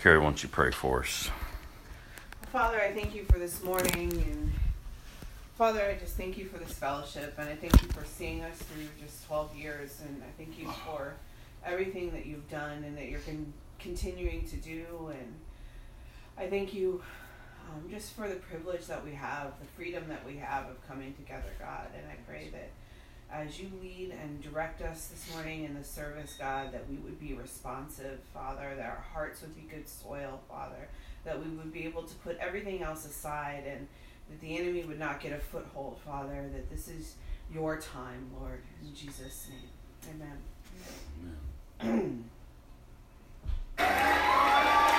Carrie, why don't you pray for us? Father, I thank you for this morning and Father, I just thank you for this fellowship and I thank you for seeing us through just 12 years and I thank you for everything that you've done and that you're con- continuing to do and I thank you um, just for the privilege that we have, the freedom that we have of coming together, God. And I pray that as you lead and direct us this morning in the service, God, that we would be responsive, Father, that our hearts would be good soil, Father, that we would be able to put everything else aside and that the enemy would not get a foothold, Father, that this is your time, Lord. In Jesus' name, amen. amen.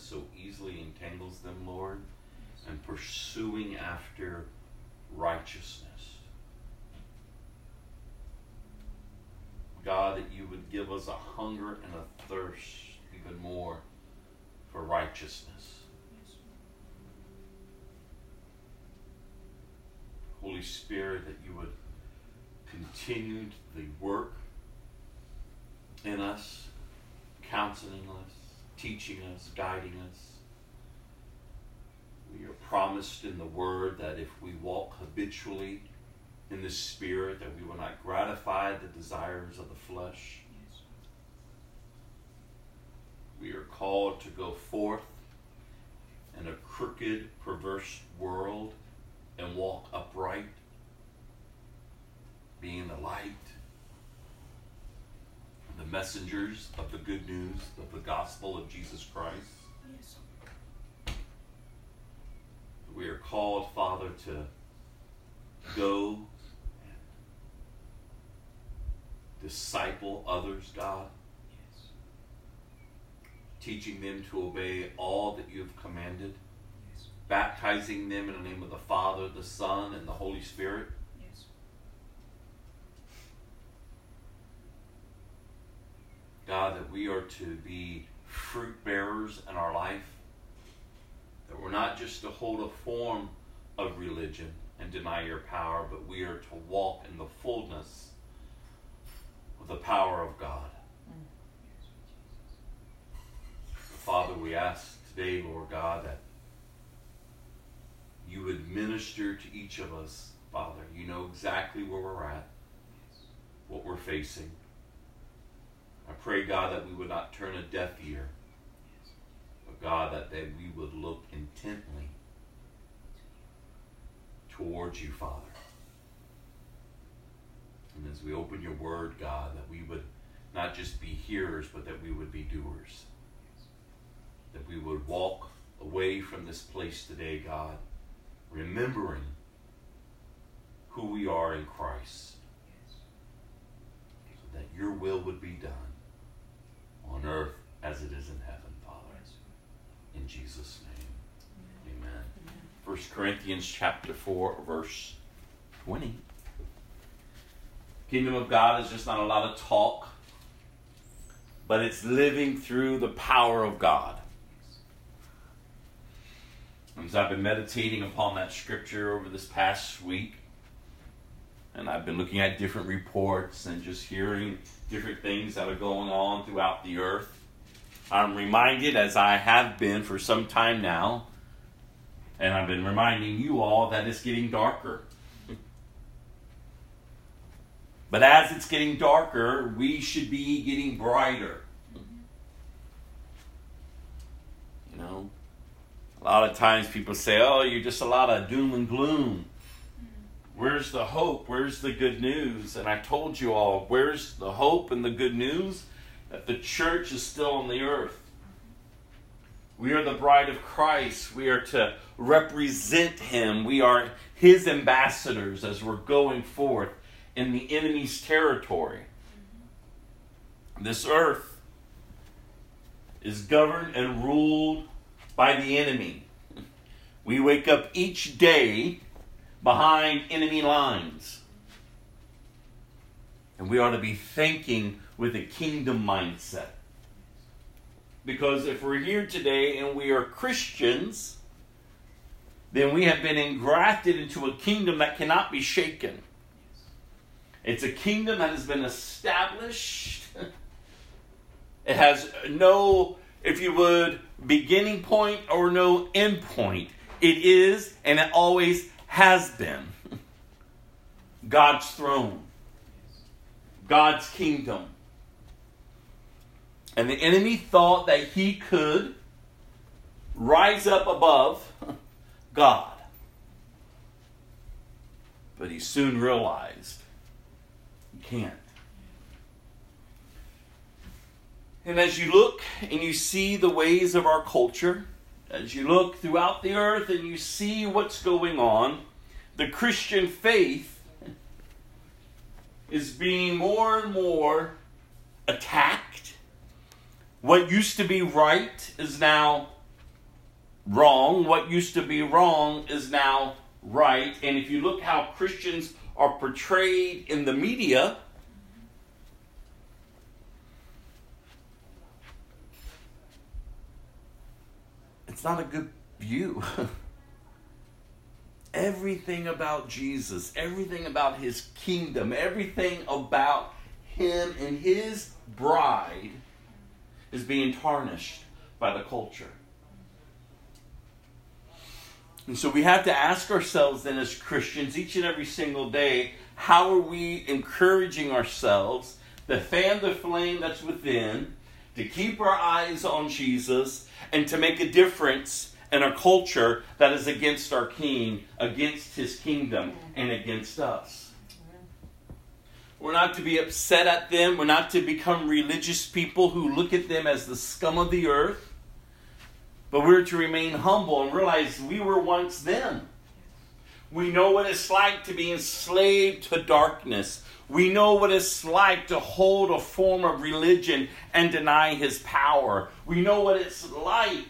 that so easily entangles them, Lord, and pursuing after righteousness. God, that you would give us a hunger and a thirst even more for righteousness. Holy Spirit, that you would continue the work in us, counseling us, teaching us, guiding us. We are promised in the Word that if we walk habitually in the Spirit, that we will not gratify the desires of the flesh. We are called to go forth in a crooked, perverse world and walk upright, being the light, the messengers of the good news of the gospel of Jesus Christ. Yes. We are called, Father, to go and disciple others, God. Yes. Teaching them to obey all that you have commanded. Yes. Baptizing them in the name of the Father, the Son, and the Holy Spirit. Yes. God, that we are to be fruit bearers in our life. That we're not just to hold a form of religion and deny your power, but we are to walk in the fullness of the power of God. Father, we ask today, Lord God, that you would minister to each of us, Father. You know exactly where we're at, what we're facing. I pray, God, that we would not turn a deaf ear, but God, that, that we would look intently towards you, Father. And as we open your word, God, that we would not just be hearers, but that we would be doers. That we would walk away from this place today, God, remembering who we are in Christ. So that your will would be done on earth as it is in heaven, Father. In Jesus' name. Amen. Amen. 1 Corinthians chapter 4, verse 20. Kingdom of God is just not a lot of talk, but it's living through the power of God. As I've been meditating upon that scripture over this past week, and I've been looking at different reports and just hearing different things that are going on throughout the earth, I'm reminded, as I have been for some time now, and I've been reminding you all that it's getting darker. But as it's getting darker, we should be getting brighter. You know, a lot of times people say, oh, you're just a lot of doom and gloom. Where's the hope? Where's the good news? And I told you all, where's the hope and the good news? That the church is still on the earth. We are the bride of Christ. We are to represent Him. We are His ambassadors as we're going forth in the enemy's territory. This earth is governed and ruled by the enemy. We wake up each day behind enemy lines. And we ought to be thinking with a kingdom mindset. Because if we're here today and we are Christians, then we have been engrafted into a kingdom that cannot be shaken. It's a kingdom that has been established. It has no, if you would, beginning point or no end point. It is, and it always has been, God's throne, God's kingdom. And the enemy thought that he could rise up above God. But he soon realized he can't. And as you look and you see the ways of our culture, as you look throughout the earth and you see what's going on, the Christian faith is being more and more attacked. What used to be right is now wrong. What used to be wrong is now right. And if you look how Christians are portrayed in the media, it's not a good view. everything about Jesus, everything about his kingdom, everything about him and his bride is being tarnished by the culture. And so we have to ask ourselves then as Christians each and every single day how are we encouraging ourselves to fan the flame that's within, to keep our eyes on Jesus, and to make a difference in a culture that is against our King, against his kingdom, and against us. We're not to be upset at them. We're not to become religious people who look at them as the scum of the earth. But we're to remain humble and realize we were once them. We know what it's like to be enslaved to darkness. We know what it's like to hold a form of religion and deny his power. We know what it's like.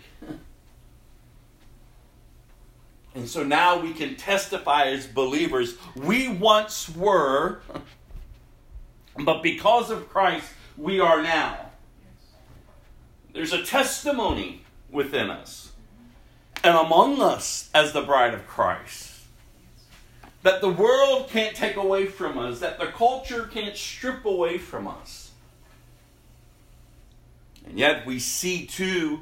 And so now we can testify as believers. We once were, but because of Christ, we are now. There's a testimony within us and among us as the bride of Christ that the world can't take away from us, that the culture can't strip away from us. And yet we see too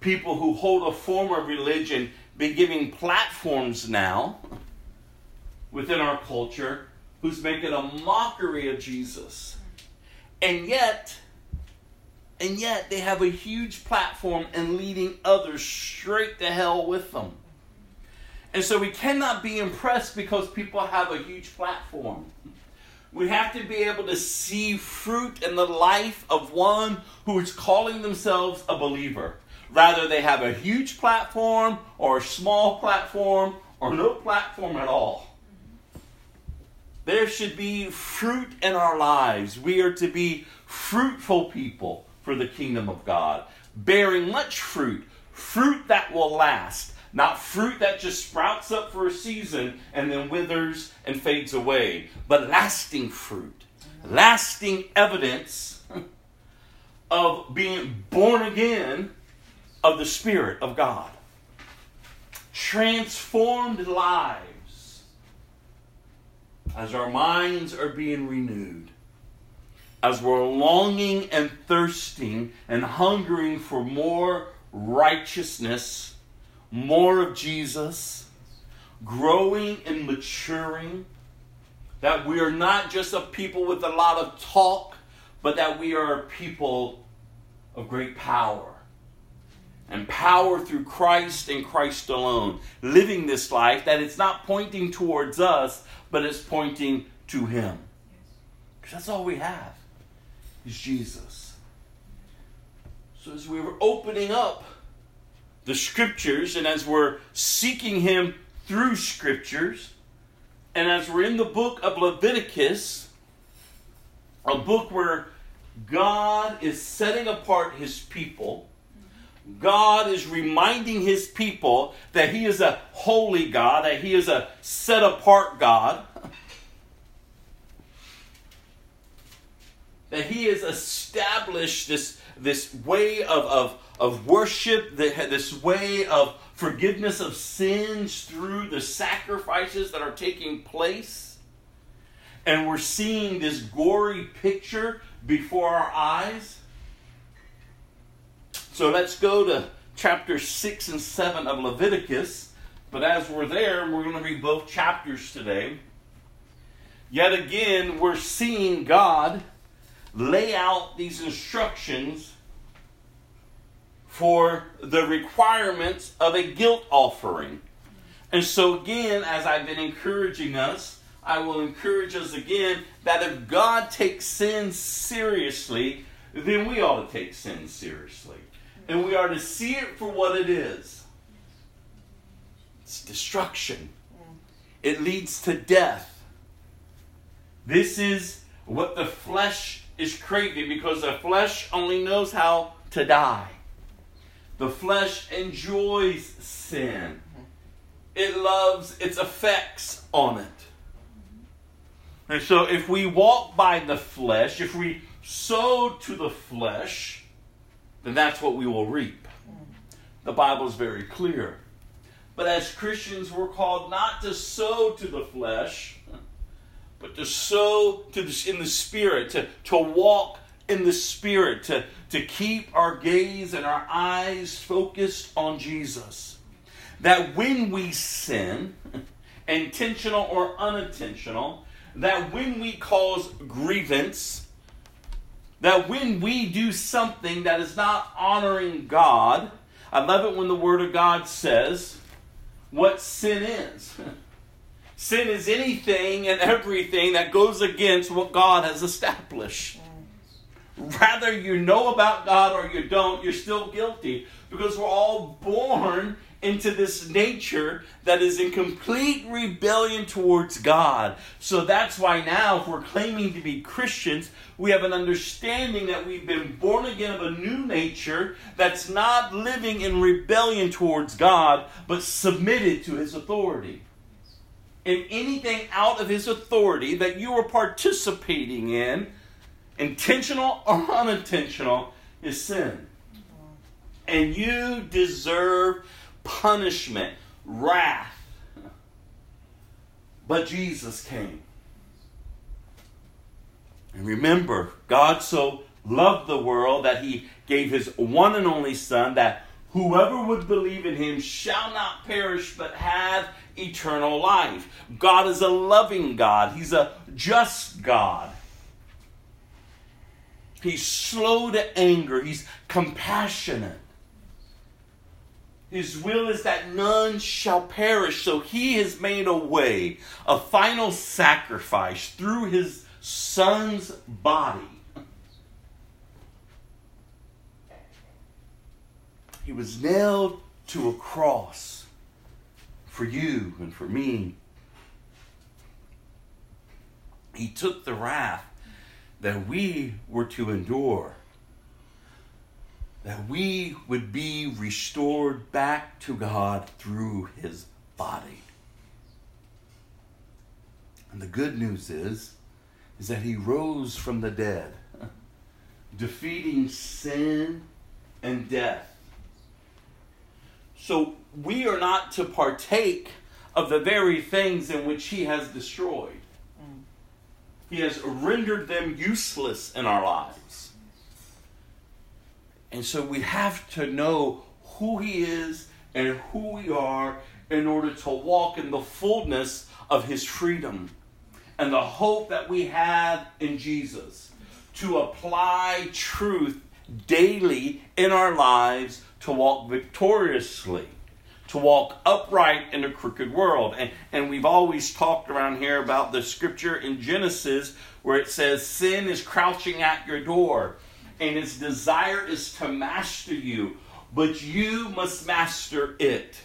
people who hold a form of religion be giving platforms now within our culture who's making a mockery of Jesus. And yet, and yet they have a huge platform and leading others straight to hell with them. And so we cannot be impressed because people have a huge platform. We have to be able to see fruit in the life of one who is calling themselves a believer. Rather, they have a huge platform or a small platform or no platform at all. There should be fruit in our lives. We are to be fruitful people for the kingdom of God, bearing much fruit, fruit that will last, not fruit that just sprouts up for a season and then withers and fades away, but lasting fruit, lasting evidence of being born again of the Spirit of God. Transformed lives as our minds are being renewed, as we're longing and thirsting and hungering for more righteousness more of Jesus, growing and maturing, that we are not just a people with a lot of talk, but that we are a people of great power. And power through Christ and Christ alone. Living this life that it's not pointing towards us, but it's pointing to Him. Because that's all we have is Jesus. So as we were opening up the scriptures and as we're seeking Him through scriptures, and as we're in the book of Leviticus, a book where God is setting apart His people. God is reminding his people that he is a holy God, that he is a set apart God, that he has established this, this way of, of, of worship, this way of forgiveness of sins through the sacrifices that are taking place. And we're seeing this gory picture before our eyes. So let's go to chapter 6 and 7 of Leviticus. But as we're there, we're going to read both chapters today. Yet again, we're seeing God lay out these instructions for the requirements of a guilt offering. And so, again, as I've been encouraging us, I will encourage us again that if God takes sin seriously, then we ought to take sin seriously. And we are to see it for what it is it's destruction, it leads to death. This is what the flesh is craving because the flesh only knows how to die. The flesh enjoys sin. It loves its effects on it. And so if we walk by the flesh, if we sow to the flesh, then that's what we will reap. The Bible is very clear. But as Christians, we're called not to sow to the flesh, but to sow to the, in the Spirit, to, to walk in the Spirit, to, to keep our gaze and our eyes focused on Jesus. That when we sin, intentional or unintentional, that when we cause grievance, that when we do something that is not honoring God, I love it when the Word of God says what sin is. sin is anything and everything that goes against what God has established. Rather you know about God or you don't, you're still guilty because we're all born into this nature that is in complete rebellion towards God. So that's why now, if we're claiming to be Christians, we have an understanding that we've been born again of a new nature that's not living in rebellion towards God, but submitted to His authority. And anything out of His authority that you are participating in, intentional or unintentional, is sin. And you deserve punishment, wrath. But Jesus came. And remember, God so loved the world that he gave his one and only Son, that whoever would believe in him shall not perish but have eternal life. God is a loving God, he's a just God. He's slow to anger, he's compassionate. His will is that none shall perish. So he has made a way, a final sacrifice through his son's body. He was nailed to a cross for you and for me. He took the wrath that we were to endure that we would be restored back to God through his body. And the good news is is that he rose from the dead, defeating sin and death. So we are not to partake of the very things in which he has destroyed. He has rendered them useless in our lives. And so we have to know who He is and who we are in order to walk in the fullness of His freedom and the hope that we have in Jesus to apply truth daily in our lives to walk victoriously, to walk upright in a crooked world. And, and we've always talked around here about the scripture in Genesis where it says, Sin is crouching at your door and its desire is to master you, but you must master it.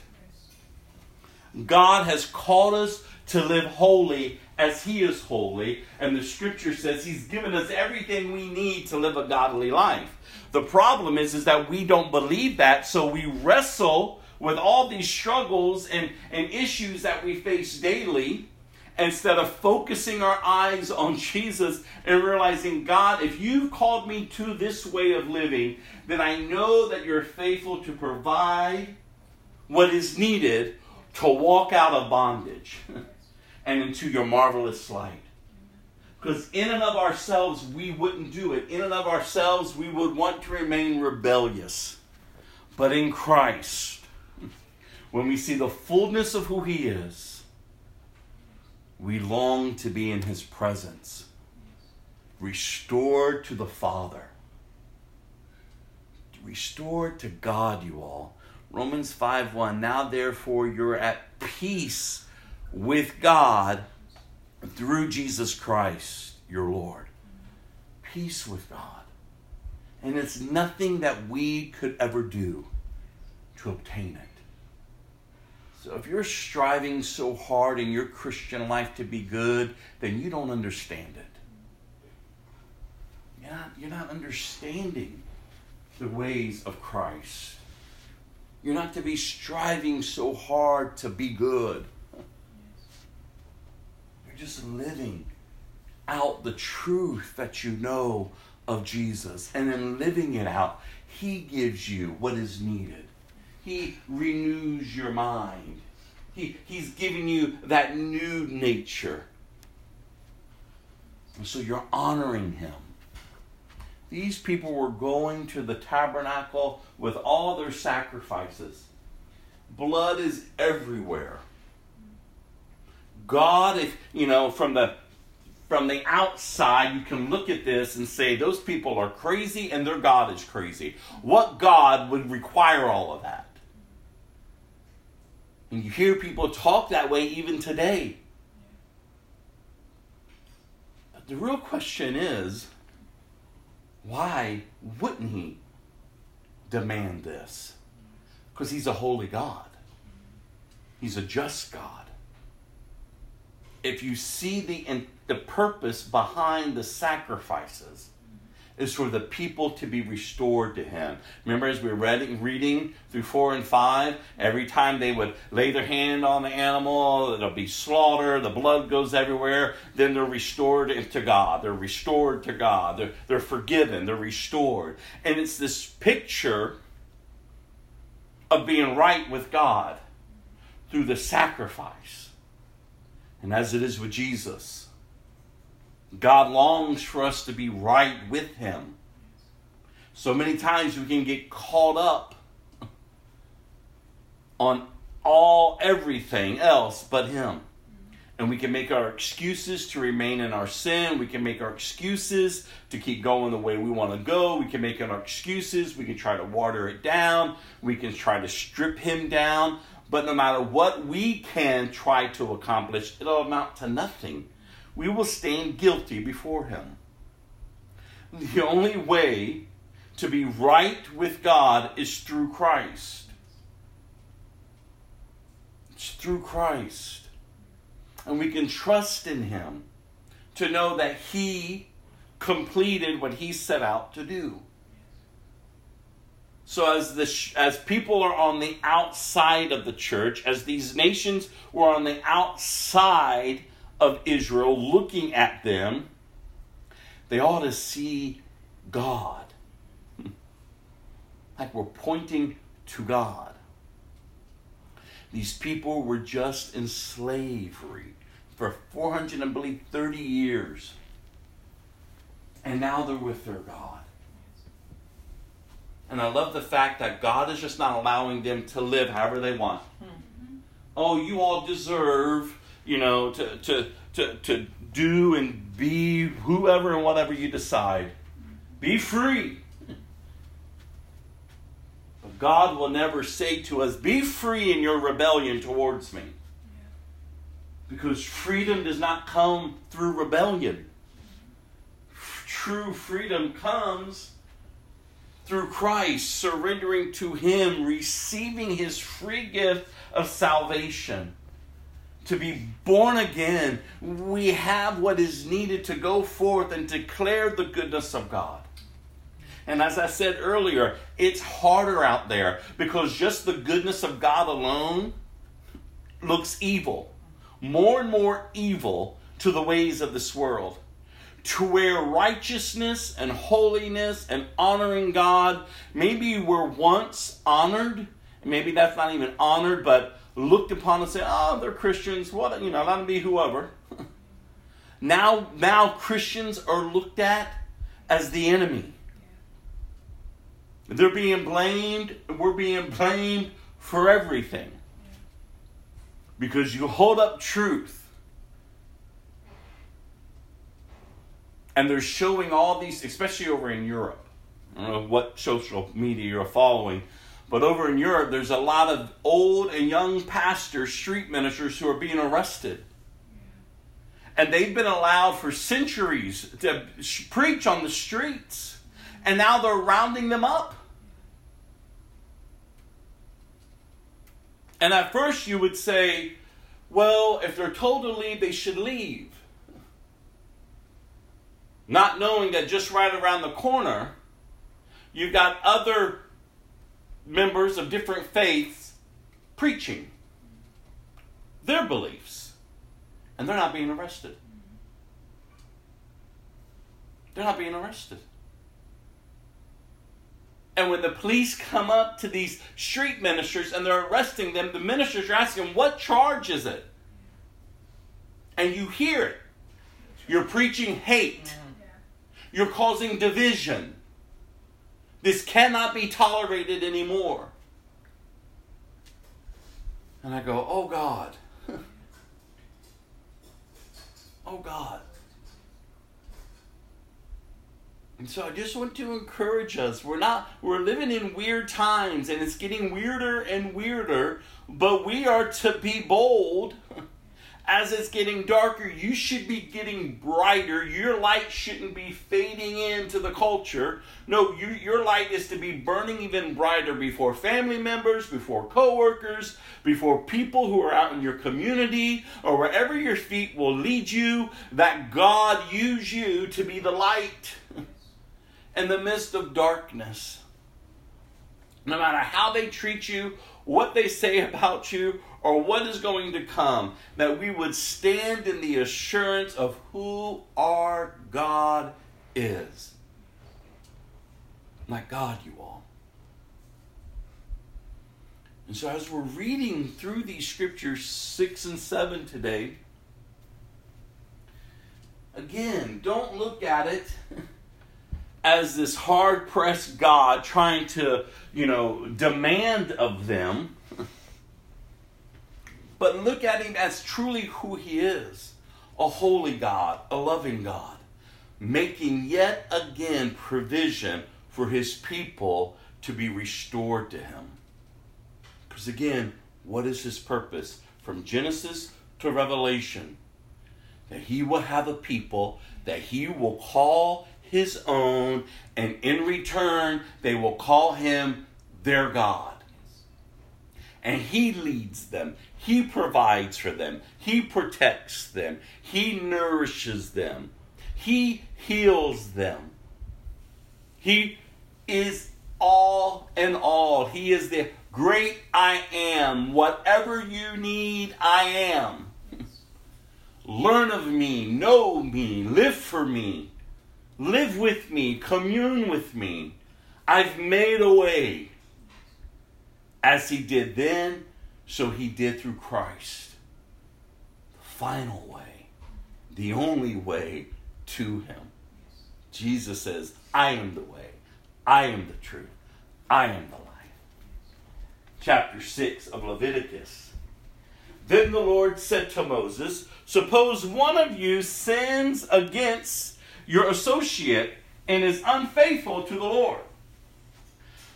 God has called us to live holy as He is holy, and the scripture says He's given us everything we need to live a godly life. The problem is, is that we don't believe that, so we wrestle with all these struggles and, and issues that we face daily instead of focusing our eyes on Jesus and realizing, God, if you've called me to this way of living, then I know that you're faithful to provide what is needed to walk out of bondage and into your marvelous light. Because in and of ourselves, we wouldn't do it. In and of ourselves, we would want to remain rebellious. But in Christ, when we see the fullness of who He is, we long to be in His presence, restored to the Father. Restored to God, you all. Romans 5 1. Now, therefore, you're at peace with God through Jesus Christ, your Lord. Peace with God. And it's nothing that we could ever do to obtain it. So if you're striving so hard in your Christian life to be good, then you don't understand it. You're not, you're not understanding the ways of Christ. You're not to be striving so hard to be good. You're just living out the truth that you know of Jesus. And in living it out, He gives you what is needed. He renews your mind. He, he's giving you that new nature. And so you're honoring Him. These people were going to the tabernacle with all their sacrifices. Blood is everywhere. God, if you know, from the from the outside, you can look at this and say those people are crazy and their God is crazy. What God would require all of that? And you hear people talk that way even today. But the real question is why wouldn't he demand this? Because he's a holy God, he's a just God. If you see the, the purpose behind the sacrifices, is for the people to be restored to him. Remember, as we were reading, reading through 4 and 5, every time they would lay their hand on the animal, it'll be slaughter, the blood goes everywhere, then they're restored to God. They're restored to God. They're, they're forgiven. They're restored. And it's this picture of being right with God through the sacrifice. And as it is with Jesus, God longs for us to be right with Him. So many times we can get caught up on all everything else but Him. And we can make our excuses to remain in our sin. We can make our excuses to keep going the way we want to go. We can make our excuses. We can try to water it down. We can try to strip Him down. But no matter what we can try to accomplish, it'll amount to nothing we will stand guilty before Him. The only way to be right with God is through Christ. It's through Christ. And we can trust in Him to know that He completed what He set out to do. So as the as people are on the outside of the church, as these nations were on the outside of Israel looking at them, they ought to see God. like we're pointing to God. These people were just in slavery for 400 and believe 30 years. And now they're with their God. And I love the fact that God is just not allowing them to live however they want. Mm-hmm. Oh, you all deserve you know, to, to, to, to do and be whoever and whatever you decide. Be free. But God will never say to us, Be free in your rebellion towards me. Because freedom does not come through rebellion. True freedom comes through Christ, surrendering to Him, receiving His free gift of salvation to be born again, we have what is needed to go forth and declare the goodness of God. And as I said earlier, it's harder out there because just the goodness of God alone looks evil, more and more evil to the ways of this world. To where righteousness and holiness and honoring God, maybe we're once honored, maybe that's not even honored, but looked upon and said, "Oh, they're Christians. What you know, let them be whoever." now, now Christians are looked at as the enemy. They're being blamed. We're being blamed for everything because you hold up truth. And they're showing all these, especially over in Europe. I don't know what social media you're following, but over in Europe, there's a lot of old and young pastors, street ministers who are being arrested. And they've been allowed for centuries to preach on the streets. And now they're rounding them up. And at first you would say, well, if they're told to leave, they should leave. Not knowing that just right around the corner, you've got other members of different faiths preaching their beliefs, and they're not being arrested. They're not being arrested. And when the police come up to these street ministers and they're arresting them, the ministers are asking, What charge is it? And you hear it. You're preaching hate, mm-hmm. you're causing division. This cannot be tolerated anymore. And I go, Oh God. oh God. And so I just want to encourage us. We're not we're living in weird times and it's getting weirder and weirder, but we are to be bold. As it's getting darker, you should be getting brighter. Your light shouldn't be fading into the culture. No, you, your light is to be burning even brighter before family members, before coworkers, before people who are out in your community, or wherever your feet will lead you, that God use you to be the light in the midst of darkness. No matter how they treat you, what they say about you, or what is going to come, that we would stand in the assurance of who our God is. My God, you all. And so, as we're reading through these scriptures 6 and 7 today, again, don't look at it as this hard pressed God trying to, you know, demand of them. But look at him as truly who he is a holy God, a loving God, making yet again provision for his people to be restored to him. Because again, what is his purpose? From Genesis to Revelation, that he will have a people that he will call his own, and in return, they will call him their God. And he leads them, he provides for them, he protects them, he nourishes them, he heals them. He is all in all. He is the great I am. Whatever you need, I am. Learn of me, know me, live for me. Live with me, commune with me. I've made a way. As he did then, so he did through Christ. The final way, the only way to him. Jesus says, I am the way, I am the truth, I am the life. Chapter 6 of Leviticus. Then the Lord said to Moses, Suppose one of you sins against your associate and is unfaithful to the Lord.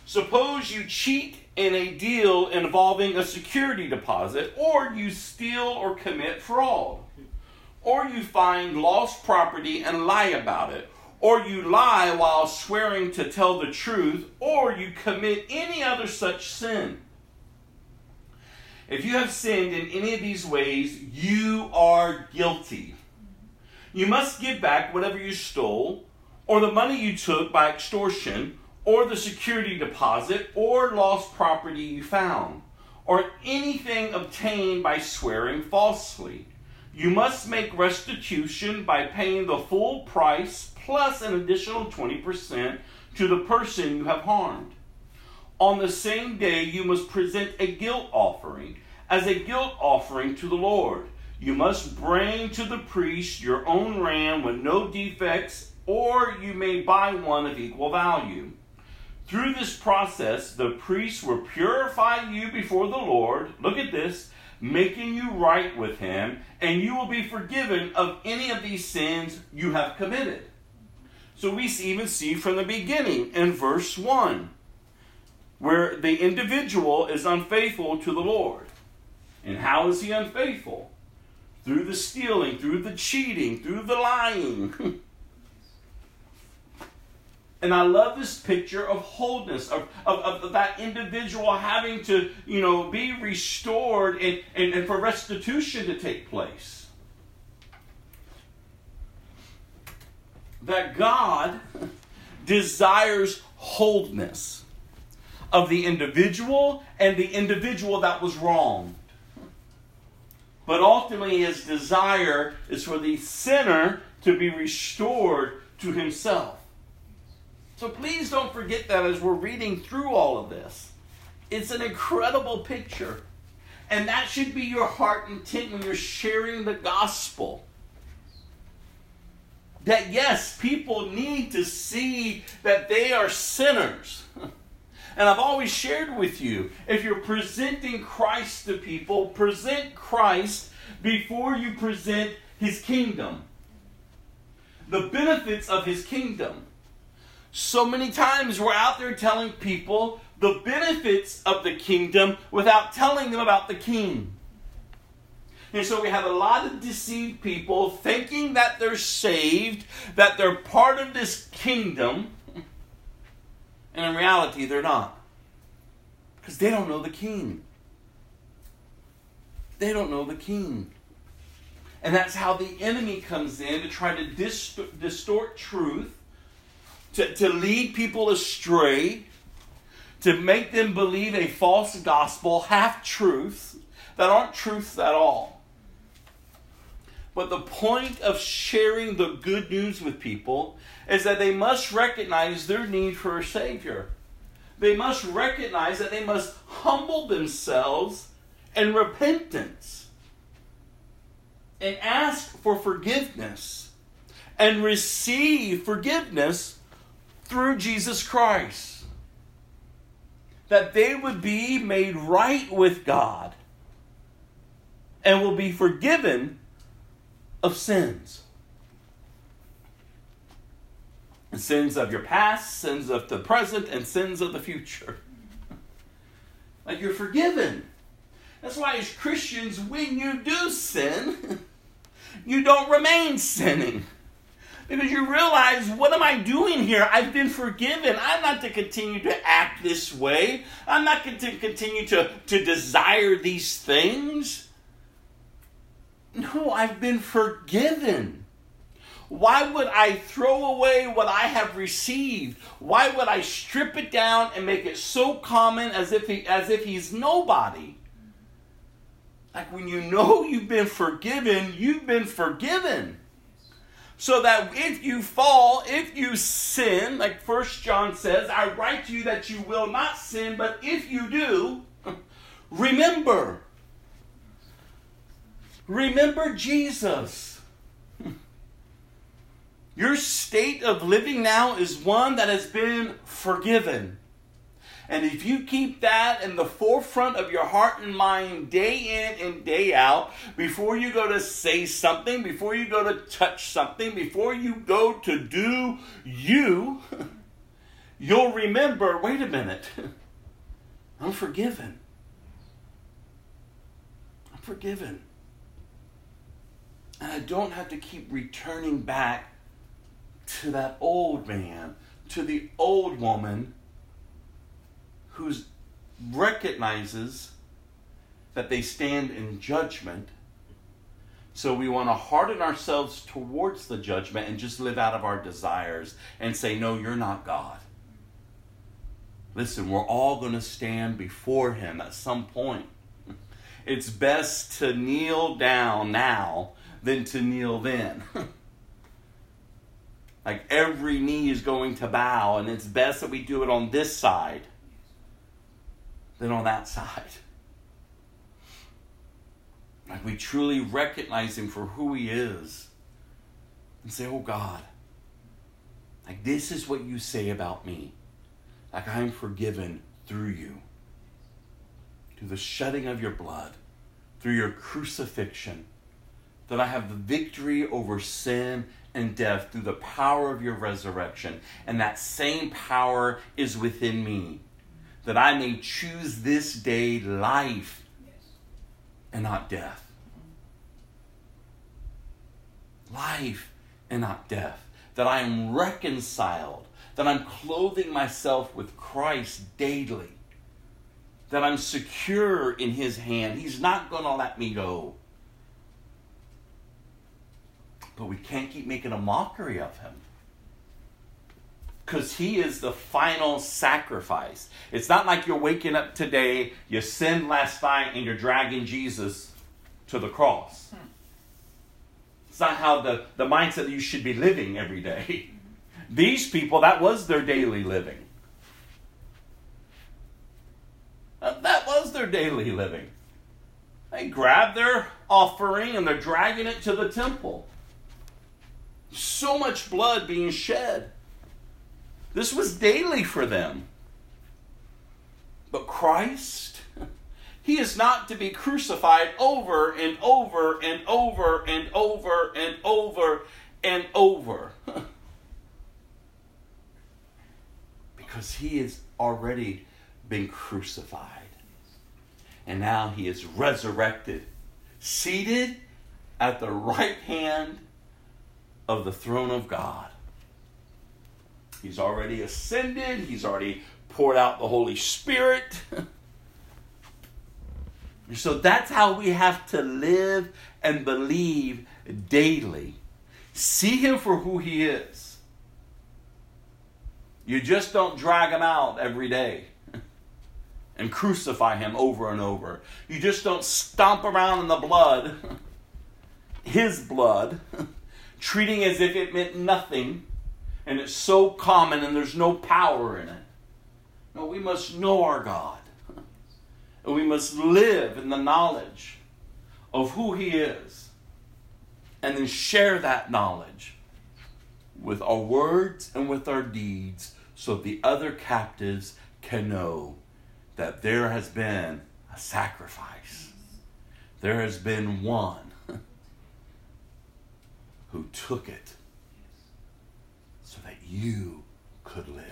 Suppose you cheat in a deal involving a security deposit, or you steal or commit fraud, or you find lost property and lie about it, or you lie while swearing to tell the truth, or you commit any other such sin. If you have sinned in any of these ways, you are guilty. You must give back whatever you stole, or the money you took by extortion, or the security deposit, or lost property you found, or anything obtained by swearing falsely. You must make restitution by paying the full price plus an additional 20% to the person you have harmed. On the same day, you must present a guilt offering as a guilt offering to the Lord. You must bring to the priest your own ram with no defects, or you may buy one of equal value. Through this process, the priest will purify you before the Lord. Look at this, making you right with him, and you will be forgiven of any of these sins you have committed. So we even see from the beginning in verse 1 where the individual is unfaithful to the Lord. And how is he unfaithful? Through the stealing, through the cheating, through the lying. And I love this picture of wholeness, of, of, of, that individual having to, you know, be restored and, and, and for restitution to take place. That God desires wholeness of the individual and the individual that was wronged. But ultimately, his desire is for the sinner to be restored to himself. So please don't forget that as we're reading through all of this. It's an incredible picture. And that should be your heart intent when you're sharing the gospel. That yes, people need to see that they are sinners. And I've always shared with you if you're presenting Christ to people, present Christ before you present his kingdom. The benefits of his kingdom. So many times we're out there telling people the benefits of the kingdom without telling them about the king. And so we have a lot of deceived people thinking that they're saved, that they're part of this kingdom, and in reality, they're not. Because they don't know the king. They don't know the king. And that's how the enemy comes in to try to distort truth to, to lead people astray, to make them believe a false gospel, half truths that aren't truths at all. But the point of sharing the good news with people is that they must recognize their need for a Savior. They must recognize that they must humble themselves in repentance and ask for forgiveness and receive forgiveness through Jesus Christ. That they would be made right with God and will be forgiven of sins. Sins of your past, sins of the present, and sins of the future. Like you're forgiven. That's why, as Christians, when you do sin, you don't remain sinning. Because you realize, what am I doing here? I've been forgiven. I'm not to continue to act this way. I'm not to continue to, to desire these things. No, I've been forgiven. Why would I throw away what I have received? Why would I strip it down and make it so common as if he, as if he's nobody? Like when you know you've been forgiven, you've been forgiven so that if you fall, if you sin, like First John says, I write to you that you will not sin, but if you do, remember. Remember Jesus. Your state of living now is one that has been forgiven. And if you keep that in the forefront of your heart and mind day in and day out, before you go to say something, before you go to touch something, before you go to do you, you'll remember wait a minute, I'm forgiven. I'm forgiven. And I don't have to keep returning back to that old man, to the old woman who recognizes that they stand in judgment. So we want to harden ourselves towards the judgment and just live out of our desires and say, No, you're not God. Listen, we're all going to stand before Him at some point. It's best to kneel down now than to kneel then. like every knee is going to bow, and it's best that we do it on this side than on that side. Like we truly recognize Him for who He is and say, Oh God, like this is what you say about me. Like I'm forgiven through you, through the shedding of your blood, through your crucifixion, that I have the victory over sin and death through the power of your resurrection. And that same power is within me. That I may choose this day life and not death. Life and not death. That I am reconciled. That I'm clothing myself with Christ daily. That I'm secure in His hand. He's not going to let me go. But we can't keep making a mockery of him. Because he is the final sacrifice. It's not like you're waking up today, you sinned last night, and you're dragging Jesus to the cross. It's not how the, the mindset you should be living every day. These people, that was their daily living. That was their daily living. They grab their offering and they're dragging it to the temple. So much blood being shed. This was daily for them. But Christ, he is not to be crucified over and over and over and over and over and over. because he has already been crucified. And now he is resurrected, seated at the right hand of the throne of God. He's already ascended, he's already poured out the Holy Spirit. so that's how we have to live and believe daily. See him for who he is. You just don't drag him out every day and crucify him over and over. You just don't stomp around in the blood, his blood. treating as if it meant nothing and it's so common and there's no power in it. No, we must know our God. And we must live in the knowledge of who He is. And then share that knowledge with our words and with our deeds so the other captives can know that there has been a sacrifice. There has been one who took it you could live.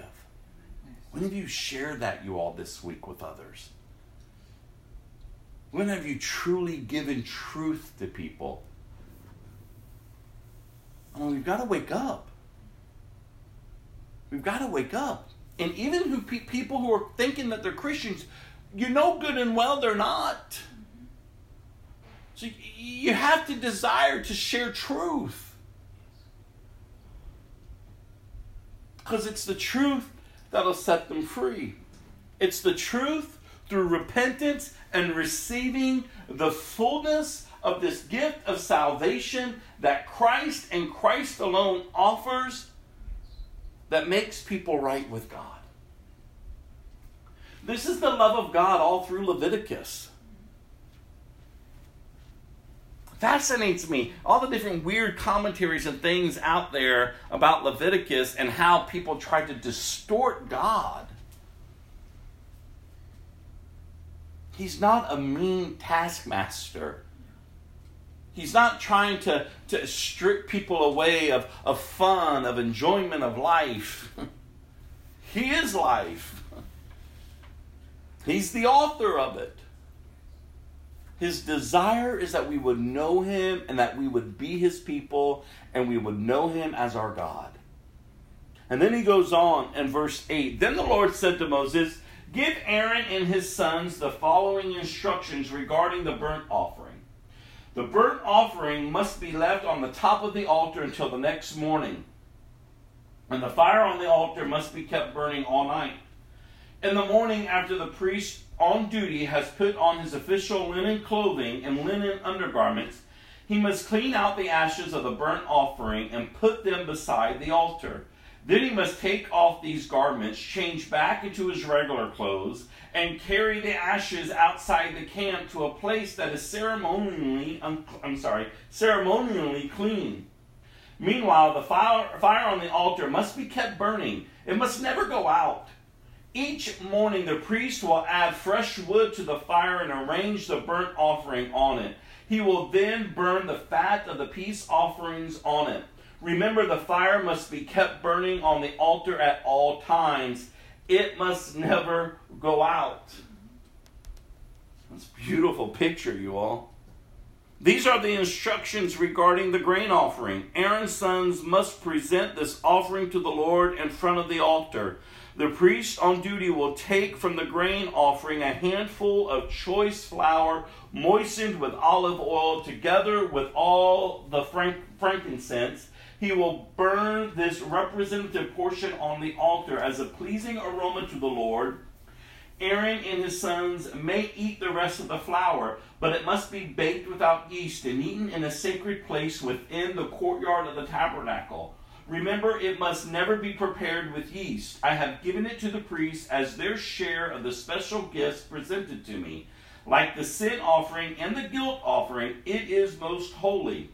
When have you shared that, you all, this week with others? When have you truly given truth to people? I mean, we've got to wake up. We've got to wake up. And even who pe- people who are thinking that they're Christians, you know good and well they're not. So you have to desire to share truth. Because it's the truth that'll set them free. It's the truth through repentance and receiving the fullness of this gift of salvation that Christ and Christ alone offers that makes people right with God. This is the love of God all through Leviticus fascinates me. All the different weird commentaries and things out there about Leviticus and how people try to distort God. He's not a mean taskmaster. He's not trying to, to strip people away of, of fun, of enjoyment of life. he is life. He's the author of it. His desire is that we would know him and that we would be his people and we would know him as our God. And then he goes on in verse 8 Then the Lord said to Moses, Give Aaron and his sons the following instructions regarding the burnt offering. The burnt offering must be left on the top of the altar until the next morning, and the fire on the altar must be kept burning all night. In the morning, after the priest on duty has put on his official linen clothing and linen undergarments, he must clean out the ashes of the burnt offering and put them beside the altar. Then he must take off these garments, change back into his regular clothes, and carry the ashes outside the camp to a place that is ceremonially I'm sorry, ceremonially clean. Meanwhile, the fire, fire on the altar must be kept burning. It must never go out. Each morning the priest will add fresh wood to the fire and arrange the burnt offering on it. He will then burn the fat of the peace offerings on it. Remember, the fire must be kept burning on the altar at all times. It must never go out. That's a beautiful picture, you all. These are the instructions regarding the grain offering. Aaron's sons must present this offering to the Lord in front of the altar. The priest on duty will take from the grain offering a handful of choice flour moistened with olive oil together with all the frank- frankincense. He will burn this representative portion on the altar as a pleasing aroma to the Lord. Aaron and his sons may eat the rest of the flour, but it must be baked without yeast and eaten in a sacred place within the courtyard of the tabernacle. Remember, it must never be prepared with yeast. I have given it to the priests as their share of the special gifts presented to me. Like the sin offering and the guilt offering, it is most holy.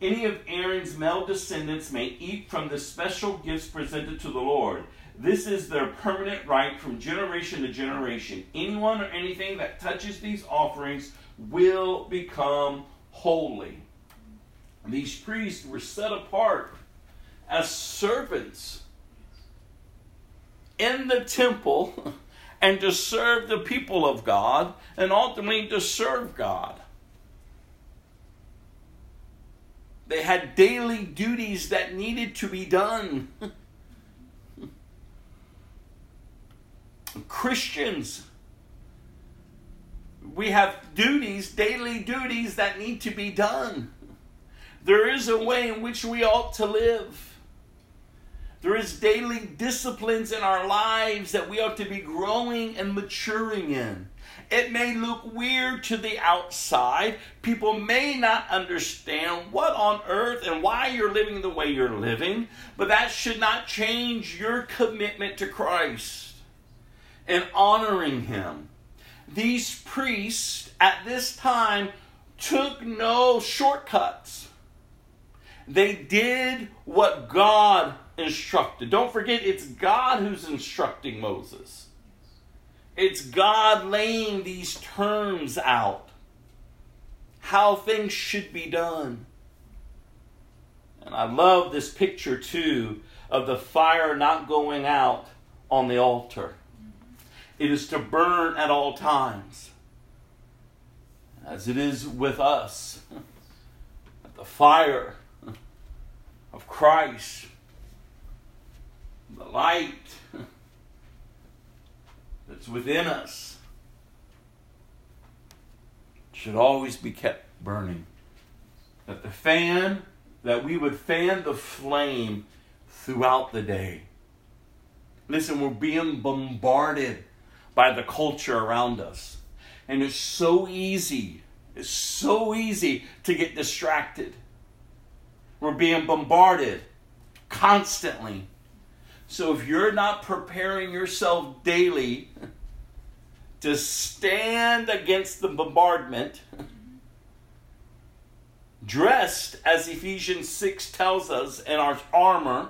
Any of Aaron's male descendants may eat from the special gifts presented to the Lord. This is their permanent right from generation to generation. Anyone or anything that touches these offerings will become holy. These priests were set apart as servants in the temple and to serve the people of God and ultimately to serve God. They had daily duties that needed to be done. Christians, we have duties, daily duties that need to be done. There is a way in which we ought to live. There is daily disciplines in our lives that we ought to be growing and maturing in. It may look weird to the outside. People may not understand what on earth and why you're living the way you're living, but that should not change your commitment to Christ and honoring Him. These priests at this time took no shortcuts. They did what God instructed. Don't forget, it's God who's instructing Moses. It's God laying these terms out, how things should be done. And I love this picture too of the fire not going out on the altar. It is to burn at all times, as it is with us. The fire of Christ, the light that's within us should always be kept burning. That the fan, that we would fan the flame throughout the day. Listen, we're being bombarded by the culture around us. And it's so easy, it's so easy to get distracted. We're being bombarded constantly. So if you're not preparing yourself daily to stand against the bombardment, dressed as Ephesians 6 tells us in our armor,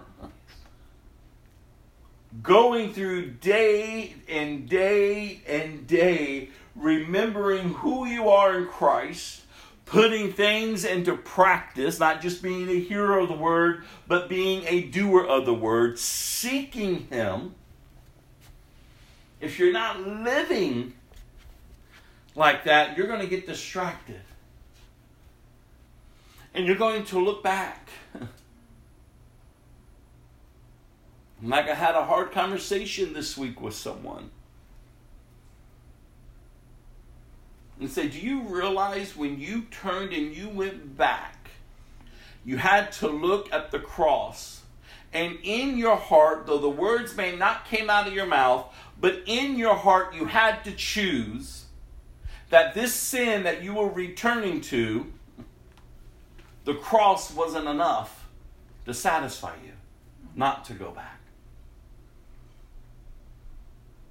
going through day and day and day, remembering who you are in Christ, putting things into practice, not just being a hearer of the word, but being a doer of the word, seeking Him. If you're not living like that, you're going to get distracted. And you're going to look back. Like I had a hard conversation this week with someone. And said, Do you realize when you turned and you went back, you had to look at the cross? And in your heart, though the words may not came out of your mouth, but in your heart you had to choose that this sin that you were returning to, the cross wasn't enough to satisfy you, not to go back.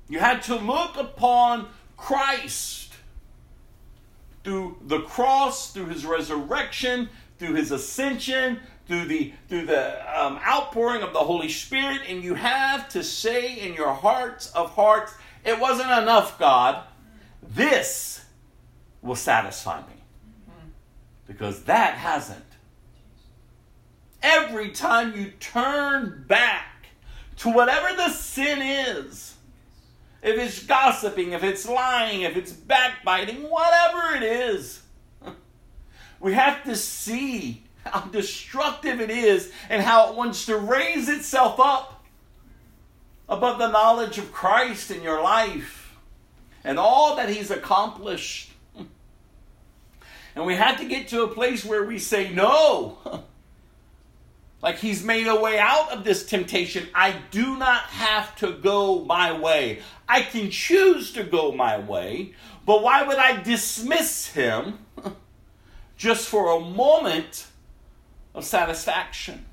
You had to look upon Christ through the cross, through his resurrection, through his ascension, through the through the um, outpouring of the Holy Spirit, and you have to say in your hearts of hearts, it wasn't enough, God. This will satisfy me. Because that hasn't. Every time you turn back to whatever the sin is, if it's gossiping, if it's lying, if it's backbiting, whatever it is, we have to see how destructive it is and how it wants to raise itself up above the knowledge of Christ in your life and all that He's accomplished. And we have to get to a place where we say, No. Like he's made a way out of this temptation. I do not have to go my way. I can choose to go my way, but why would I dismiss him just for a moment of satisfaction?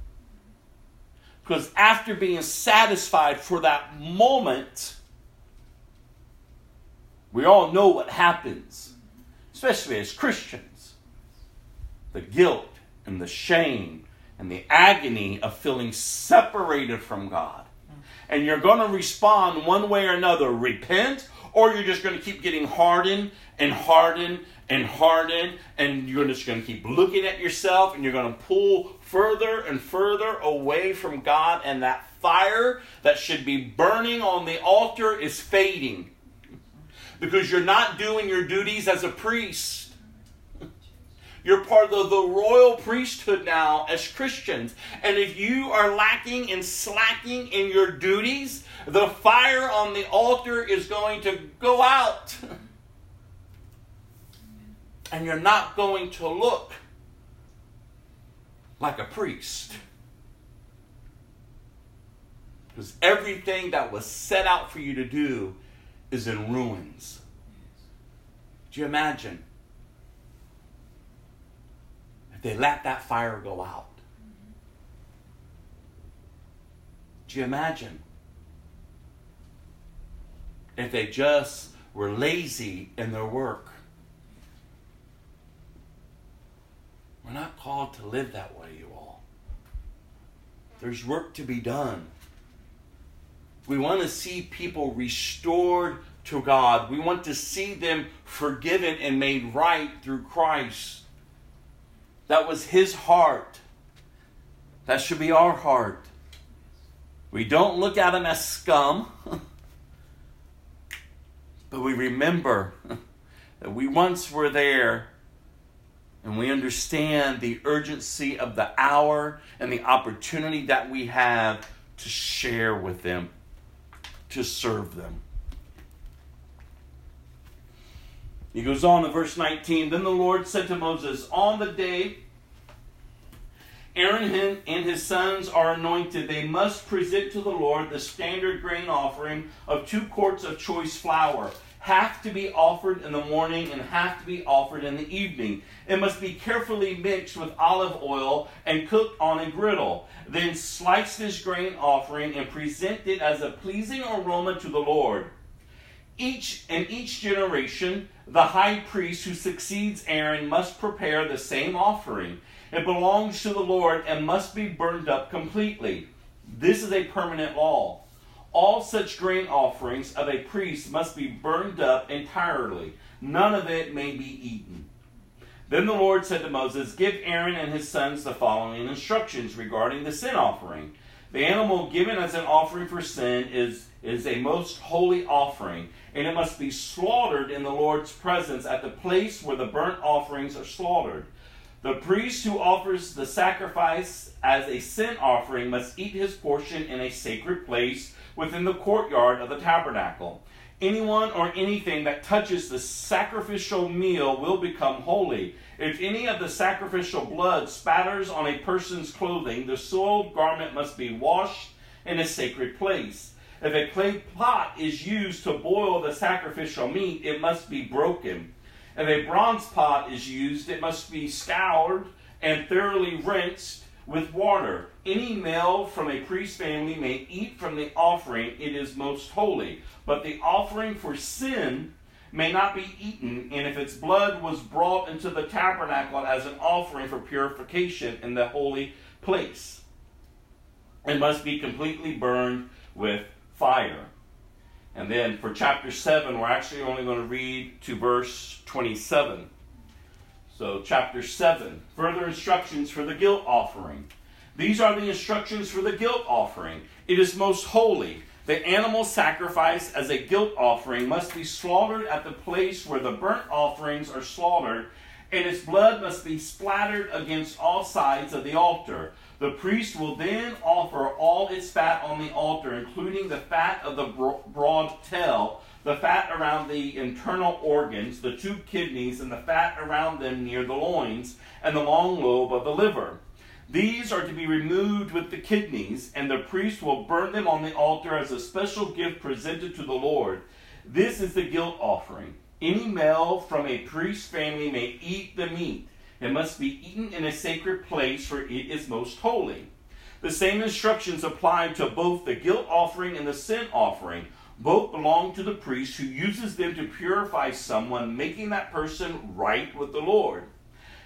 Because after being satisfied for that moment, we all know what happens, especially as Christians the guilt and the shame and the agony of feeling separated from God. And you're going to respond one way or another repent, or you're just going to keep getting hardened and hardened and hardened, and you're just going to keep looking at yourself and you're going to pull further and further away from God, and that fire that should be burning on the altar is fading because you're not doing your duties as a priest. You're part of the royal priesthood now as Christians. And if you are lacking and slacking in your duties, the fire on the altar is going to go out. And you're not going to look like a priest. Because everything that was set out for you to do is in ruins. Do you imagine? if they let that fire go out. Do you imagine? If they just were lazy in their work. We're not called to live that way, you all. There's work to be done. We want to see people restored to God. We want to see them forgiven and made right through Christ. That was his heart. That should be our heart. We don't look at him as scum, but we remember that we once were there and we understand the urgency of the hour and the opportunity that we have to share with them, to serve them. He goes on in verse 19 Then the Lord said to Moses, On the day Aaron and his sons are anointed, they must present to the Lord the standard grain offering of two quarts of choice flour, half to be offered in the morning and half to be offered in the evening. It must be carefully mixed with olive oil and cooked on a griddle. Then slice this grain offering and present it as a pleasing aroma to the Lord. Each in each generation, the high priest who succeeds Aaron must prepare the same offering. It belongs to the Lord and must be burned up completely. This is a permanent law. All such grain offerings of a priest must be burned up entirely. None of it may be eaten. Then the Lord said to Moses, Give Aaron and his sons the following instructions regarding the sin offering. The animal given as an offering for sin is, is a most holy offering, and it must be slaughtered in the Lord's presence at the place where the burnt offerings are slaughtered. The priest who offers the sacrifice as a sin offering must eat his portion in a sacred place within the courtyard of the tabernacle. Anyone or anything that touches the sacrificial meal will become holy. If any of the sacrificial blood spatters on a person's clothing, the soiled garment must be washed in a sacred place. If a clay pot is used to boil the sacrificial meat, it must be broken. If a bronze pot is used, it must be scoured and thoroughly rinsed with water. Any male from a priest's family may eat from the offering, it is most holy. But the offering for sin may not be eaten, and if its blood was brought into the tabernacle as an offering for purification in the holy place, it must be completely burned with fire. And then for chapter 7, we're actually only going to read to verse 27. So, chapter 7, further instructions for the guilt offering. These are the instructions for the guilt offering. It is most holy. The animal sacrifice as a guilt offering must be slaughtered at the place where the burnt offerings are slaughtered, and its blood must be splattered against all sides of the altar. The priest will then offer all its fat on the altar, including the fat of the broad tail, the fat around the internal organs, the two kidneys, and the fat around them near the loins, and the long lobe of the liver. These are to be removed with the kidneys, and the priest will burn them on the altar as a special gift presented to the Lord. This is the guilt offering. Any male from a priest's family may eat the meat. It must be eaten in a sacred place, for it is most holy. The same instructions apply to both the guilt offering and the sin offering. Both belong to the priest who uses them to purify someone, making that person right with the Lord.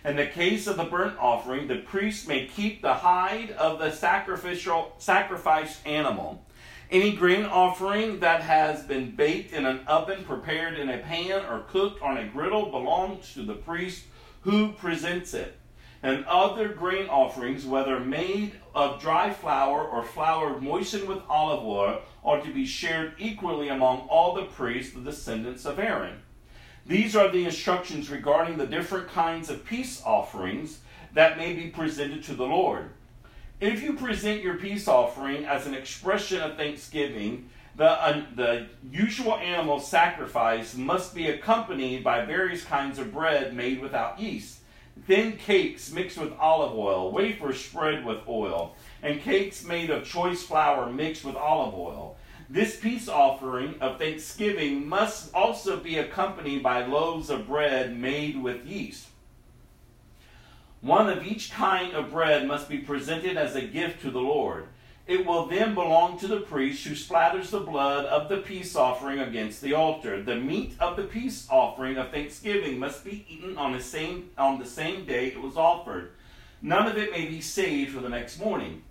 In the case of the burnt offering, the priest may keep the hide of the sacrificial sacrificed animal. Any grain offering that has been baked in an oven, prepared in a pan, or cooked on a griddle belongs to the priest who presents it. And other grain offerings, whether made of dry flour or flour moistened with olive oil, are to be shared equally among all the priests, the descendants of Aaron. These are the instructions regarding the different kinds of peace offerings that may be presented to the Lord. If you present your peace offering as an expression of thanksgiving, the, uh, the usual animal sacrifice must be accompanied by various kinds of bread made without yeast, thin cakes mixed with olive oil, wafers spread with oil, and cakes made of choice flour mixed with olive oil. This peace offering of thanksgiving must also be accompanied by loaves of bread made with yeast. One of each kind of bread must be presented as a gift to the Lord. It will then belong to the priest who splatters the blood of the peace offering against the altar. The meat of the peace offering of thanksgiving must be eaten on the same on the same day it was offered. None of it may be saved for the next morning.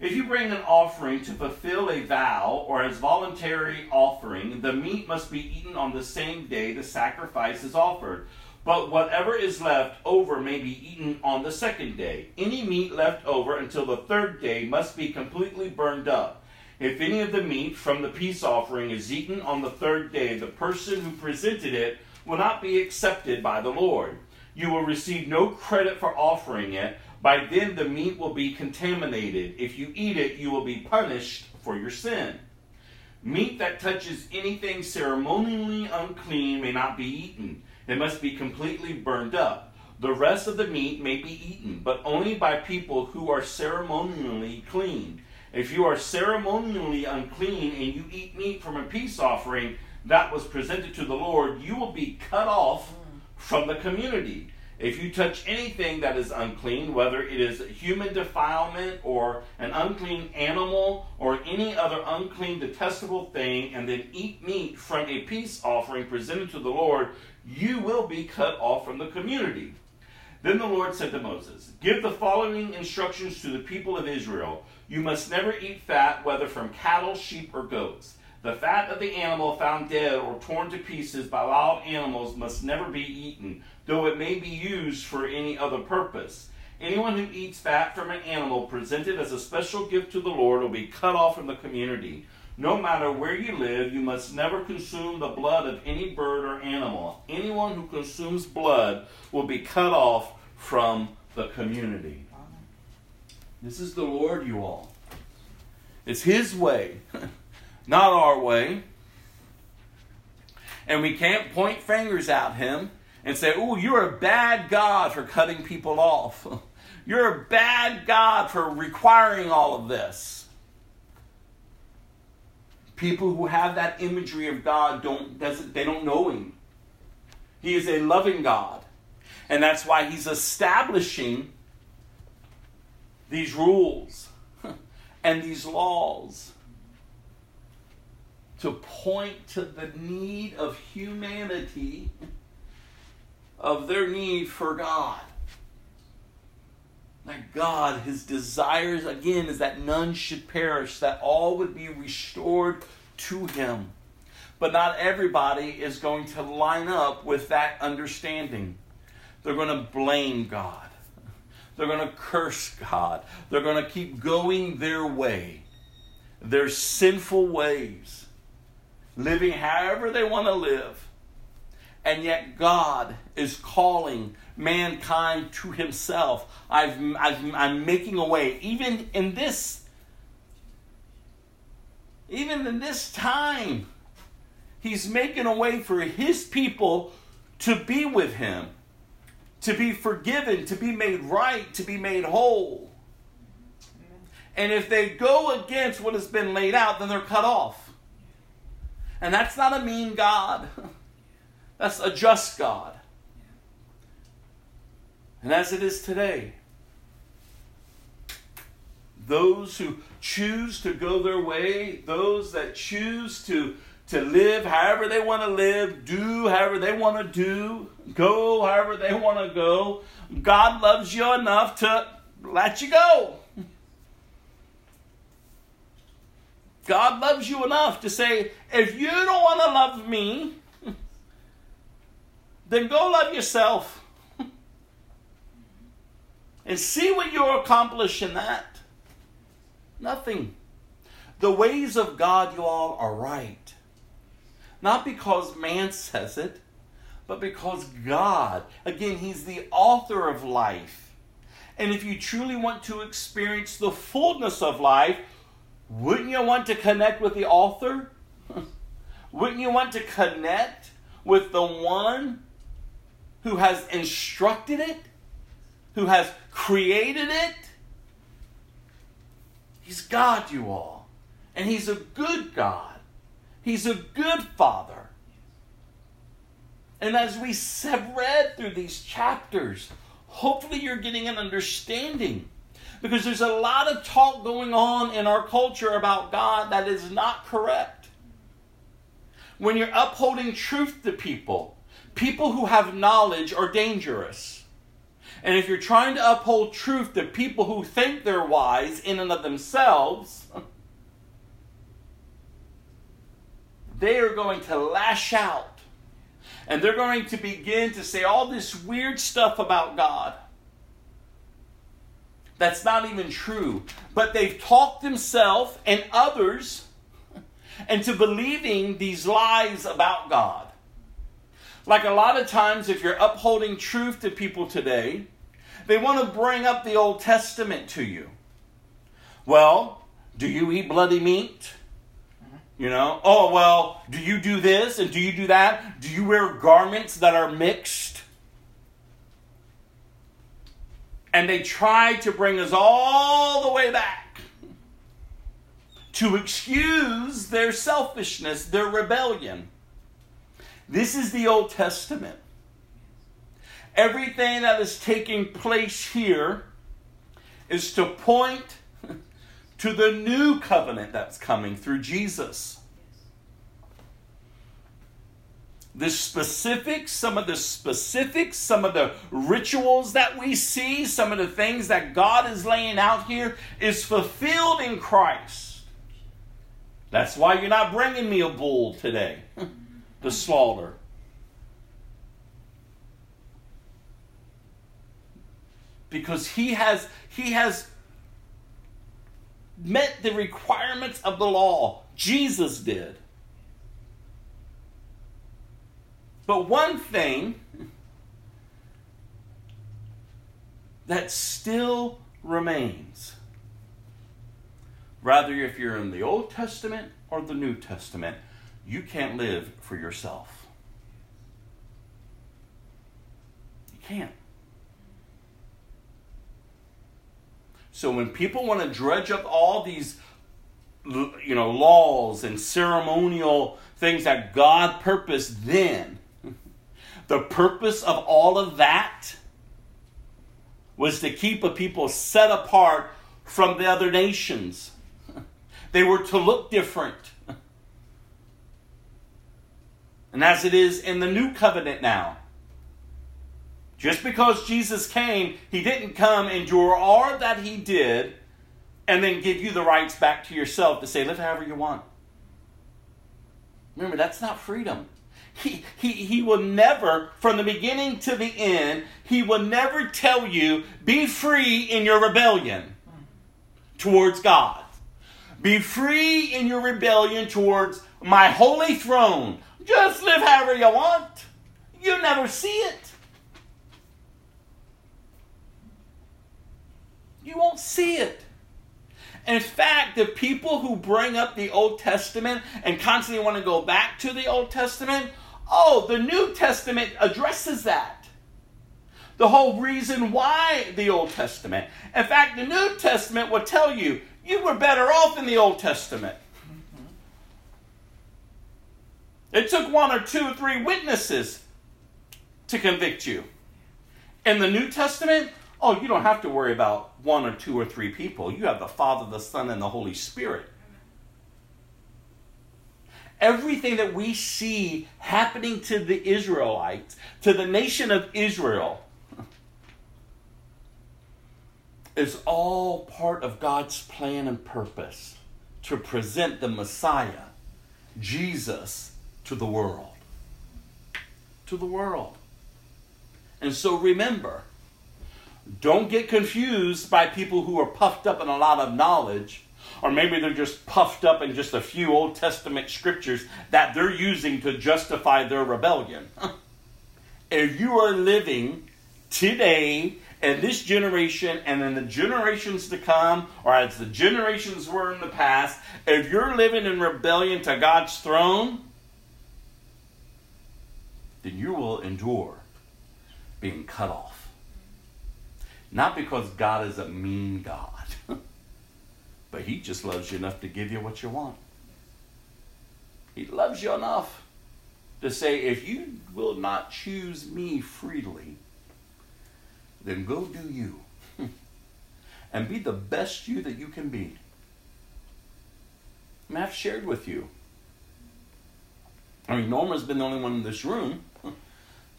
If you bring an offering to fulfill a vow or as voluntary offering, the meat must be eaten on the same day the sacrifice is offered. But whatever is left over may be eaten on the second day. Any meat left over until the third day must be completely burned up. If any of the meat from the peace offering is eaten on the third day, the person who presented it will not be accepted by the Lord. You will receive no credit for offering it. By then, the meat will be contaminated. If you eat it, you will be punished for your sin. Meat that touches anything ceremonially unclean may not be eaten. It must be completely burned up. The rest of the meat may be eaten, but only by people who are ceremonially clean. If you are ceremonially unclean and you eat meat from a peace offering that was presented to the Lord, you will be cut off from the community. If you touch anything that is unclean, whether it is human defilement or an unclean animal or any other unclean, detestable thing, and then eat meat from a peace offering presented to the Lord, you will be cut off from the community. Then the Lord said to Moses, Give the following instructions to the people of Israel. You must never eat fat, whether from cattle, sheep, or goats. The fat of the animal found dead or torn to pieces by wild animals must never be eaten, though it may be used for any other purpose. Anyone who eats fat from an animal presented as a special gift to the Lord will be cut off from the community. No matter where you live, you must never consume the blood of any bird or animal. Anyone who consumes blood will be cut off from the community. This is the Lord, you all. It's His way, not our way. And we can't point fingers at Him and say, Oh, you're a bad God for cutting people off. You're a bad God for requiring all of this people who have that imagery of God don't doesn't they don't know him. He is a loving God. And that's why he's establishing these rules and these laws. to point to the need of humanity, of their need for God. That God, his desires again is that none should perish, that all would be restored to him. But not everybody is going to line up with that understanding. They're going to blame God. They're going to curse God. They're going to keep going their way, their sinful ways, living however they want to live. And yet, God is calling mankind to Himself. I've, I've, I'm making a way. Even in this, even in this time, He's making a way for His people to be with Him to be forgiven, to be made right, to be made whole. And if they go against what has been laid out, then they're cut off. And that's not a mean God, that's a just God. And as it is today, those who choose to go their way, those that choose to to live however they want to live, do however they want to do, go however they want to go. God loves you enough to let you go. God loves you enough to say, if you don't want to love me, then go love yourself. and see what you accomplish in that. Nothing. The ways of God, you all, are right. Not because man says it, but because God, again, He's the author of life. And if you truly want to experience the fullness of life, wouldn't you want to connect with the author? wouldn't you want to connect with the one who has instructed it, who has created it? He's God, you all. And He's a good God. He's a good father. And as we have read through these chapters, hopefully you're getting an understanding. Because there's a lot of talk going on in our culture about God that is not correct. When you're upholding truth to people, people who have knowledge are dangerous. And if you're trying to uphold truth to people who think they're wise in and of themselves, they are going to lash out and they're going to begin to say all this weird stuff about God. That's not even true. But they've talked themselves and others into believing these lies about God. Like a lot of times, if you're upholding truth to people today, they want to bring up the Old Testament to you. Well, do you eat bloody meat? You know, oh, well, do you do this and do you do that? Do you wear garments that are mixed? And they try to bring us all the way back to excuse their selfishness, their rebellion. This is the Old Testament. Everything that is taking place here is to point to the new covenant that's coming through Jesus. The specifics, some of the specifics, some of the rituals that we see, some of the things that God is laying out here is fulfilled in Christ. That's why you're not bringing me a bull today to slaughter. Because he has he has met the requirements of the law. Jesus did. But one thing that still remains, rather if you're in the Old Testament or the New Testament, you can't live for yourself. You can't. So when people want to dredge up all these you know laws and ceremonial things that God purposed then, the purpose of all of that was to keep a people set apart from the other nations. They were to look different. And as it is in the new covenant now. Just because Jesus came, he didn't come and do all that he did and then give you the rights back to yourself to say, live however you want. Remember, that's not freedom. He, he, he will never, from the beginning to the end, he will never tell you, be free in your rebellion towards God. Be free in your rebellion towards my holy throne. Just live however you want. You never see it. You won't see it. In fact, the people who bring up the Old Testament and constantly want to go back to the Old Testament, oh, the New Testament addresses that. The whole reason why the Old Testament. In fact, the New Testament will tell you you were better off in the Old Testament. It took one or two or three witnesses to convict you. In the New Testament, oh, you don't have to worry about one or two or three people. You have the Father, the Son, and the Holy Spirit. Everything that we see happening to the Israelites, to the nation of Israel, is all part of God's plan and purpose to present the Messiah, Jesus, to the world. To the world. And so remember, don't get confused by people who are puffed up in a lot of knowledge, or maybe they're just puffed up in just a few Old Testament scriptures that they're using to justify their rebellion. if you are living today in this generation and in the generations to come, or as the generations were in the past, if you're living in rebellion to God's throne, then you will endure being cut off. Not because God is a mean God, but He just loves you enough to give you what you want. He loves you enough to say, if you will not choose me freely, then go do you. and be the best you that you can be. Mean, I've shared with you. I mean, Norma's been the only one in this room,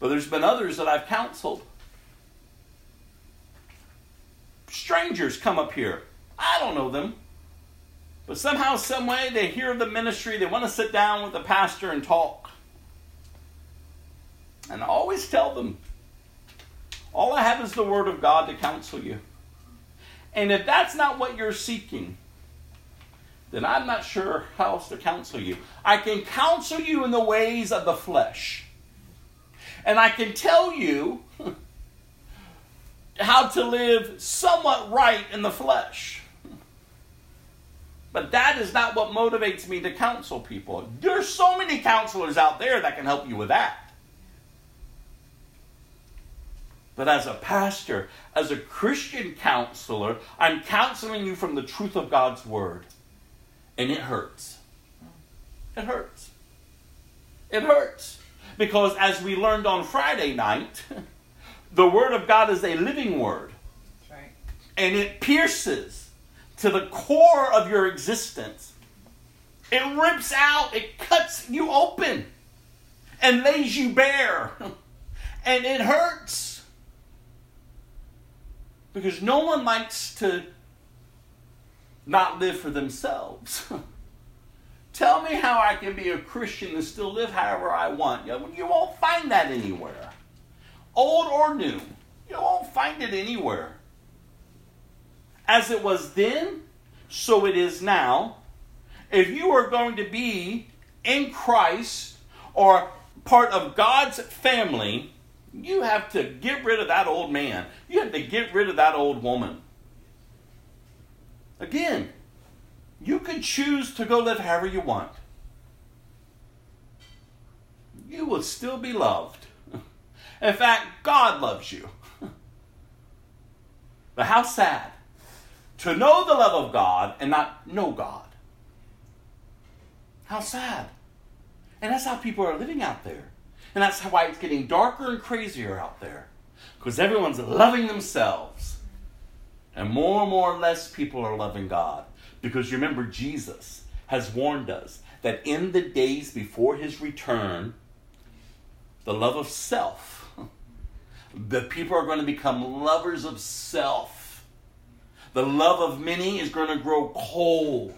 but there's been others that I've counseled strangers come up here. I don't know them. But somehow, some way, they hear the ministry. They want to sit down with the pastor and talk. And I always tell them, all I have is the word of God to counsel you. And if that's not what you're seeking, then I'm not sure how else to counsel you. I can counsel you in the ways of the flesh. And I can tell you how to live somewhat right in the flesh. But that is not what motivates me to counsel people. There's so many counselors out there that can help you with that. But as a pastor, as a Christian counselor, I'm counseling you from the truth of God's word. And it hurts. It hurts. It hurts. Because as we learned on Friday night, The Word of God is a living Word. Right. And it pierces to the core of your existence. It rips out, it cuts you open and lays you bare. and it hurts. Because no one likes to not live for themselves. Tell me how I can be a Christian and still live however I want. You won't find that anywhere old or new. You won't find it anywhere. As it was then, so it is now. If you are going to be in Christ or part of God's family, you have to get rid of that old man. You have to get rid of that old woman. Again, you can choose to go live however you want. You will still be loved. In fact, God loves you. but how sad to know the love of God and not know God. How sad. And that's how people are living out there. And that's why it's getting darker and crazier out there. Because everyone's loving themselves. And more and more and less people are loving God. Because remember, Jesus has warned us that in the days before his return, the love of self. The people are going to become lovers of self. The love of many is going to grow cold.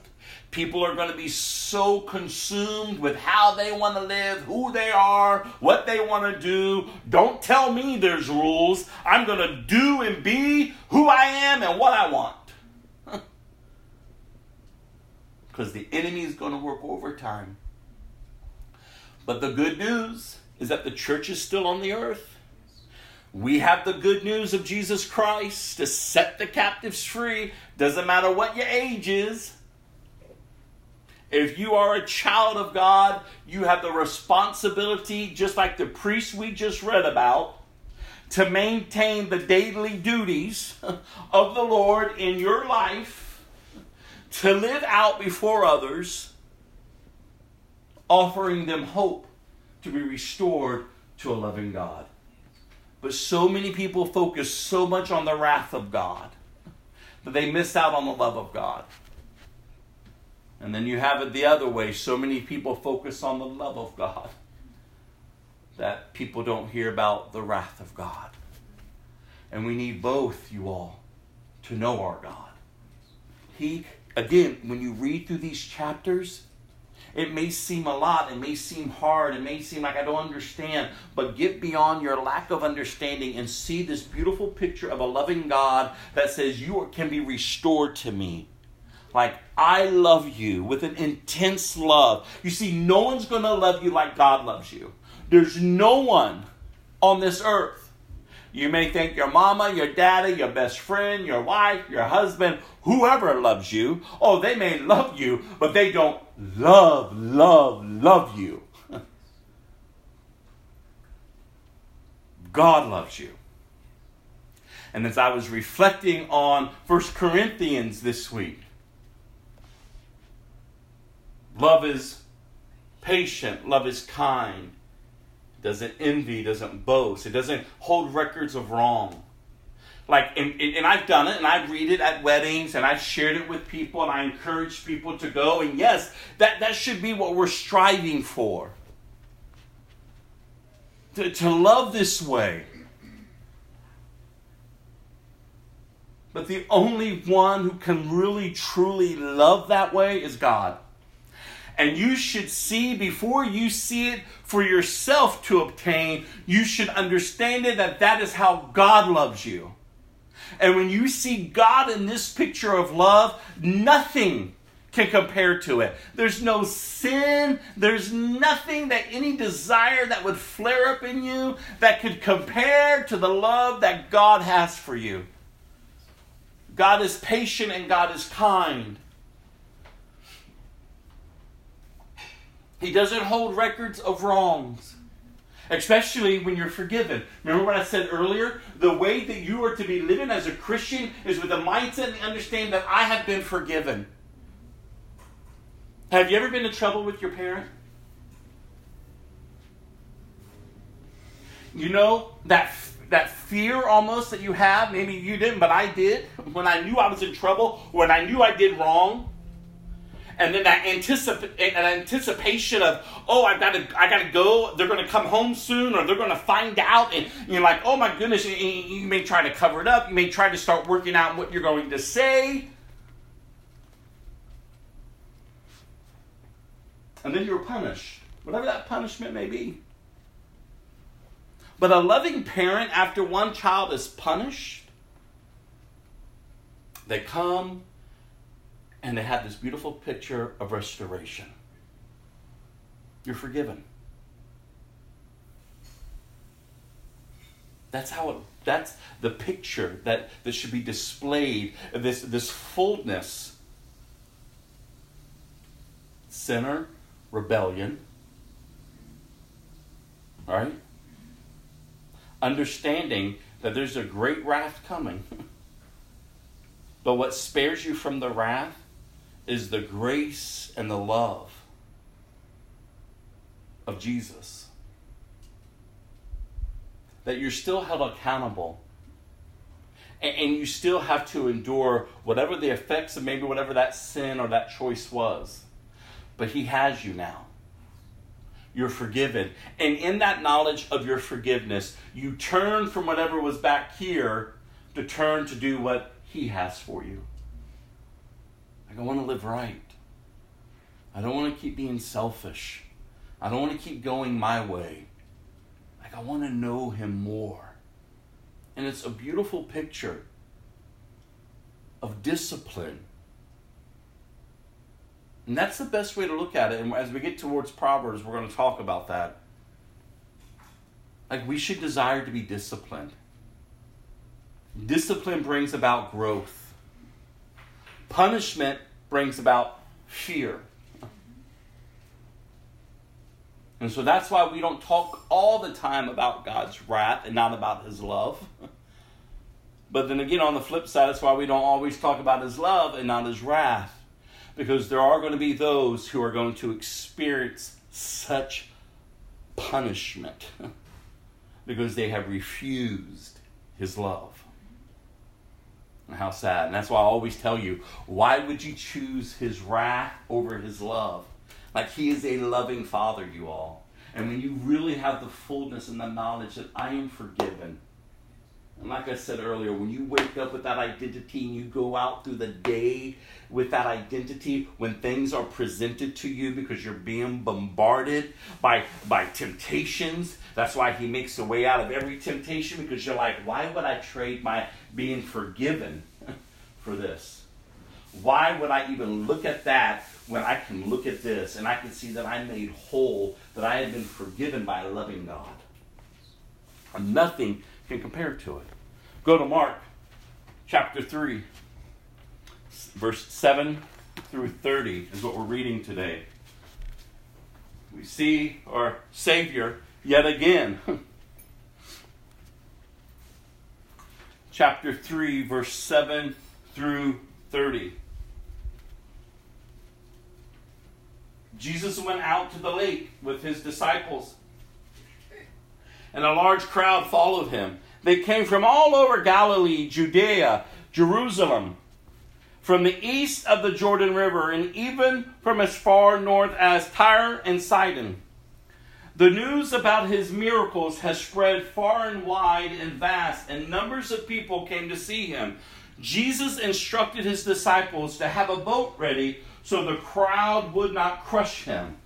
People are going to be so consumed with how they want to live, who they are, what they want to do. Don't tell me there's rules. I'm going to do and be who I am and what I want. Because the enemy is going to work overtime. But the good news is that the church is still on the earth. We have the good news of Jesus Christ to set the captives free. Doesn't matter what your age is. If you are a child of God, you have the responsibility, just like the priest we just read about, to maintain the daily duties of the Lord in your life, to live out before others, offering them hope to be restored to a loving God. But so many people focus so much on the wrath of God that they miss out on the love of God. And then you have it the other way. So many people focus on the love of God that people don't hear about the wrath of God. And we need both, you all, to know our God. He, again, when you read through these chapters, it may seem a lot, it may seem hard, it may seem like I don't understand, but get beyond your lack of understanding and see this beautiful picture of a loving God that says, You can be restored to me. Like, I love you with an intense love. You see, no one's going to love you like God loves you. There's no one on this earth. You may think your mama, your daddy, your best friend, your wife, your husband, whoever loves you. Oh, they may love you, but they don't love, love, love you. God loves you. And as I was reflecting on First Corinthians this week, Love is patient, love is kind, doesn't envy, doesn't boast, it doesn't hold records of wrong. Like, and, and I've done it, and I read it at weddings, and I've shared it with people, and I encourage people to go. And yes, that, that should be what we're striving for. To, to love this way. But the only one who can really, truly love that way is God and you should see before you see it for yourself to obtain, you should understand it that that is how God loves you. And when you see God in this picture of love, nothing can compare to it. There's no sin, there's nothing that any desire that would flare up in you that could compare to the love that God has for you. God is patient and God is kind. He doesn't hold records of wrongs, especially when you're forgiven. Remember what I said earlier? The way that you are to be living as a Christian is with the mindset and the understanding that I have been forgiven. Have you ever been in trouble with your parent? You know that that fear almost that you have. Maybe you didn't, but I did. When I knew I was in trouble, when I knew I did wrong, and then that anticip- an anticipation of oh i got to i got to go they're going to come home soon or they're going to find out and you're like oh my goodness you, you may try to cover it up you may try to start working out what you're going to say. And then you're punished. Whatever that punishment may be. But a loving parent after one child is punished they come and they had this beautiful picture of restoration. You're forgiven. That's how it, that's the picture that, that should be displayed, this, this fullness. Sinner, rebellion. Right? Understanding that there's a great wrath coming. but what spares you from the wrath is the grace and the love of Jesus. That you're still held accountable. And, you still have to endure whatever the effects of maybe whatever that sin or that choice was. But He has you now. you're forgiven. And in that knowledge of your forgiveness, you turn from whatever was back here to turn to do what He has for you. Like, I want to live right. I don't want to keep being selfish. I don't want to keep going my way. Like, I want to know Him more. And it's a beautiful picture of discipline. And that's the best way to look at it. And as we get towards Proverbs, we're going to talk about that. Like, we should desire to be disciplined. Discipline brings about growth, punishment brings about fear. And so that's why we don't talk all the time about God's wrath and not about his love. But then again, on the flip side, that's why we don't always talk about his love and not his wrath. Because there are going to be those who are going to experience such punishment because they have refused his love. How sad. And that's why I always tell you why would you choose his wrath over his love? Like he is a loving father, you all. And when you really have the fullness and the knowledge that I am forgiven, and like I said earlier, when you wake up with that identity and you go out through the day with that identity, when things are presented to you because you're being bombarded by, by temptations, that's why he makes a way out of every temptation because you're like, why would I trade my being forgiven for this? Why would I even look at that when I can look at this and I can see that I'm made whole, that I have been forgiven by a loving God? And nothing can compare to it. Go to Mark chapter 3, verse 7 through 30 is what we're reading today. We see our Savior yet again. chapter 3, verse 7 through 30. Jesus went out to the lake with his disciples, and a large crowd followed him. They came from all over Galilee, Judea, Jerusalem, from the east of the Jordan River, and even from as far north as Tyre and Sidon. The news about his miracles has spread far and wide and vast, and numbers of people came to see him. Jesus instructed his disciples to have a boat ready so the crowd would not crush him.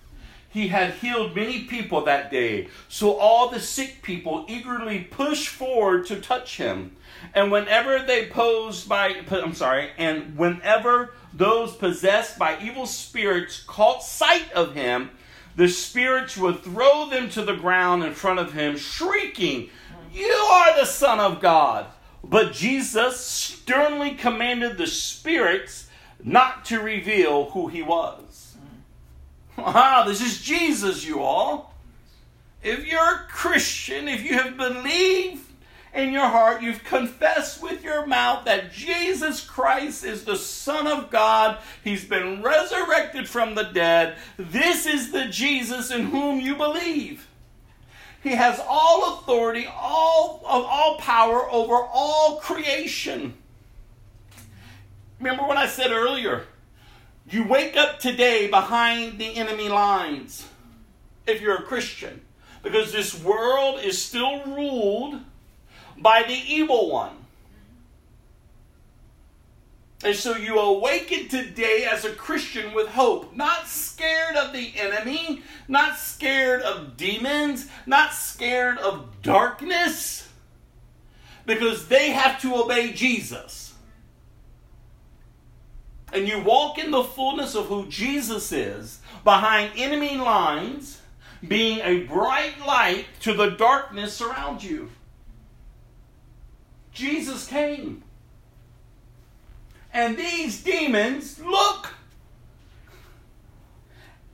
He had healed many people that day, so all the sick people eagerly pushed forward to touch him. And whenever they posed by, I'm sorry, and whenever those possessed by evil spirits caught sight of him, the spirits would throw them to the ground in front of him, shrieking, You are the Son of God. But Jesus sternly commanded the spirits not to reveal who he was. Wow, this is Jesus, you all. If you're a Christian, if you have believed in your heart, you've confessed with your mouth that Jesus Christ is the Son of God, He's been resurrected from the dead, this is the Jesus in whom you believe. He has all authority, all of all power over all creation. Remember what I said earlier? You wake up today behind the enemy lines if you're a Christian because this world is still ruled by the evil one. And so you awaken today as a Christian with hope, not scared of the enemy, not scared of demons, not scared of darkness, because they have to obey Jesus. And you walk in the fullness of who Jesus is behind enemy lines, being a bright light to the darkness around you. Jesus came. And these demons look.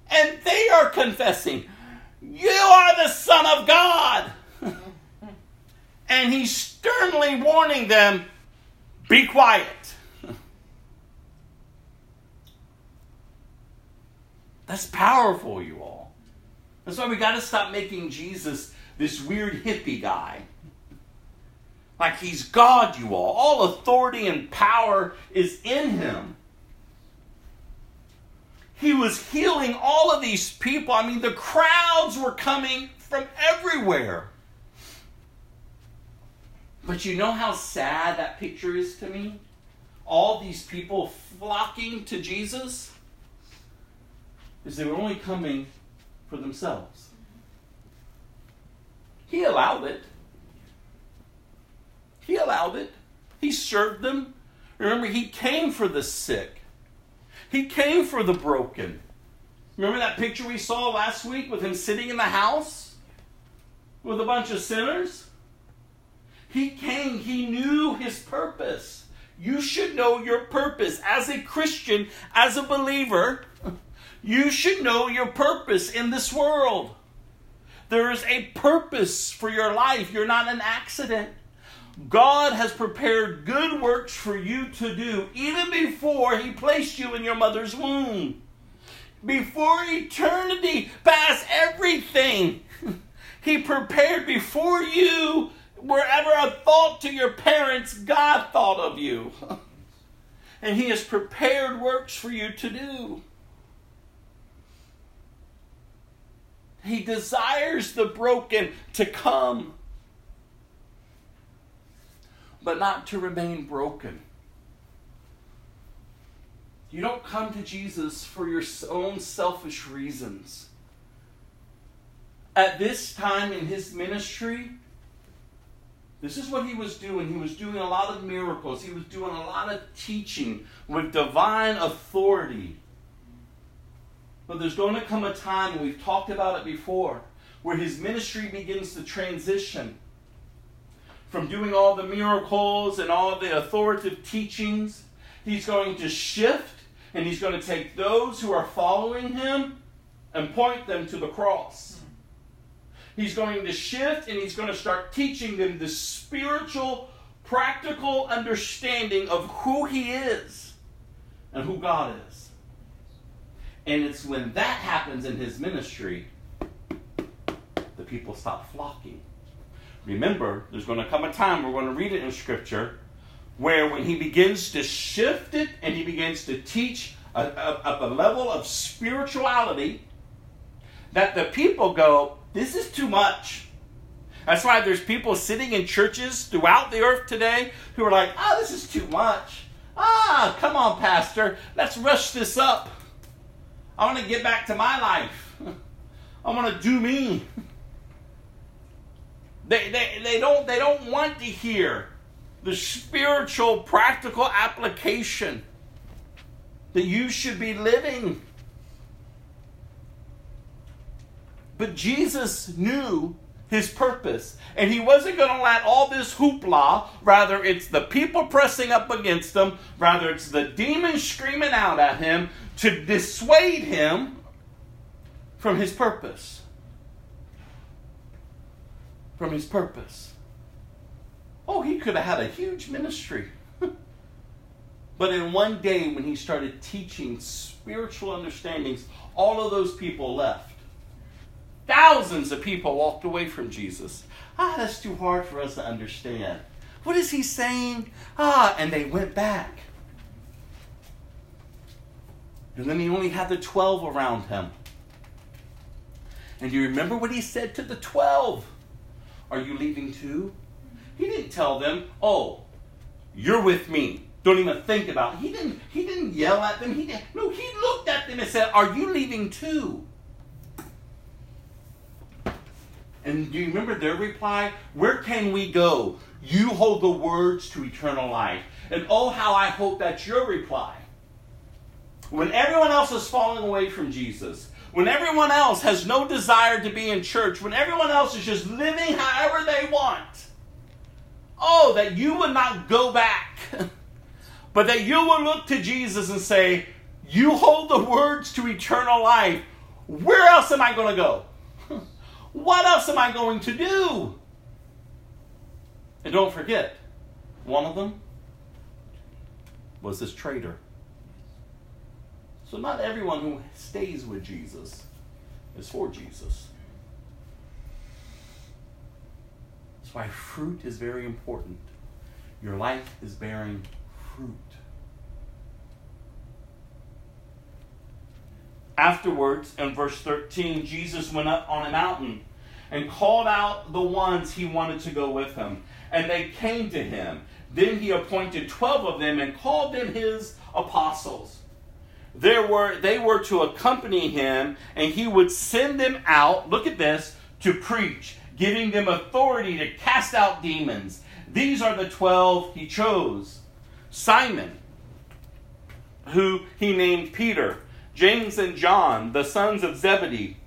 And they are confessing, You are the Son of God. and he's sternly warning them, Be quiet. That's powerful, you all. That's why we got to stop making Jesus this weird hippie guy. Like he's God, you all. All authority and power is in him. He was healing all of these people. I mean, the crowds were coming from everywhere. But you know how sad that picture is to me? All these people flocking to Jesus is they were only coming for themselves. He allowed it. He allowed it. He served them. Remember, he came for the sick. He came for the broken. Remember that picture we saw last week with him sitting in the house with a bunch of sinners? He came, he knew his purpose. You should know your purpose as a Christian, as a believer. You should know your purpose in this world. There is a purpose for your life. You're not an accident. God has prepared good works for you to do even before He placed you in your mother's womb. Before eternity, past everything, He prepared before you, wherever a thought to your parents, God thought of you. And He has prepared works for you to do. He desires the broken to come but not to remain broken. You don't come to Jesus for your own selfish reasons. At this time in his ministry, this is what he was doing. He was doing a lot of miracles, he was doing a lot of teaching with divine authority. But there's going to come a time, and we've talked about it before, where his ministry begins to transition from doing all the miracles and all the authoritative teachings. He's going to shift and he's going to take those who are following him and point them to the cross. He's going to shift and he's going to start teaching them the spiritual, practical understanding of who he is and who God is. And it's when that happens in his ministry, the people stop flocking. Remember, there's going to come a time, we're going to read it in Scripture, where when he begins to shift it and he begins to teach at a, a, level of spirituality, that the people go, This is too much. That's why there's people sitting in churches throughout the earth today who are like, Oh, this is too much. Ah, come on, Pastor, let's rush this up. I want to get back to my life. I want to do me. They, they, they, don't, they don't want to hear the spiritual, practical application that you should be living. But Jesus knew his purpose. And he wasn't going to let all this hoopla, rather, it's the people pressing up against him, rather, it's the demons screaming out at him to dissuade him from his purpose from his purpose. Oh, he could have had a huge ministry. but in one day, when he started teaching spiritual understandings, all of those people left. Thousands of people walked away from Jesus. Ah, that's too hard for us to understand. What is he saying? Ah, and they went back. And then he only had the 12 around him. And do you remember what he said to the 12? Are you leaving too? He didn't tell them, oh, you're with me. Don't even think about it. He didn't, he didn't yell at them. He didn't, no, he looked at them and said, Are you leaving too? And do you remember their reply? Where can we go? You hold the words to eternal life. And oh, how I hope that's your reply. When everyone else is falling away from Jesus, when everyone else has no desire to be in church, when everyone else is just living however they want, oh, that you would not go back, but that you would look to Jesus and say, You hold the words to eternal life. Where else am I going to go? what else am I going to do? And don't forget, one of them was this traitor. So, not everyone who stays with Jesus is for Jesus. That's why fruit is very important. Your life is bearing fruit. Afterwards, in verse 13, Jesus went up on a mountain and called out the ones he wanted to go with him. And they came to him. Then he appointed 12 of them and called them his apostles. There were, they were to accompany him, and he would send them out, look at this, to preach, giving them authority to cast out demons. These are the 12 he chose. Simon, who he named Peter, James and John, the sons of Zebedee.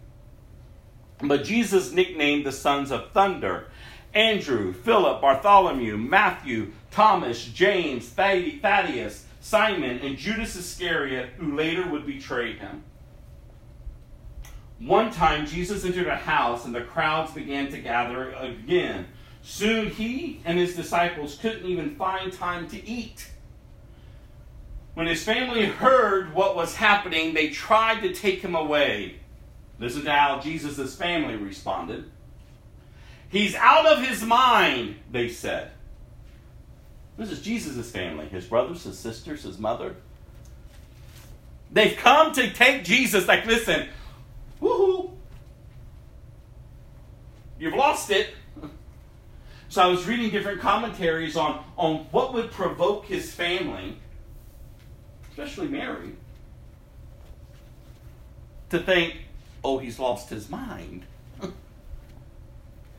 But Jesus nicknamed the sons of thunder. Andrew, Philip, Bartholomew, Matthew, Thomas, James, Thaddeus, Simon, and Judas Iscariot, who later would betray him. One time, Jesus entered a house, and the crowds began to gather again. Soon he and his disciples couldn't even find time to eat. When his family heard what was happening, they tried to take him away. Listen to how Jesus' family responded. He's out of his mind, they said. This is Jesus' family, his brothers, his sisters, his mother. They've come to take Jesus, like, listen, woohoo, you've lost it. So I was reading different commentaries on, on what would provoke his family, especially Mary, to think, oh, he's lost his mind.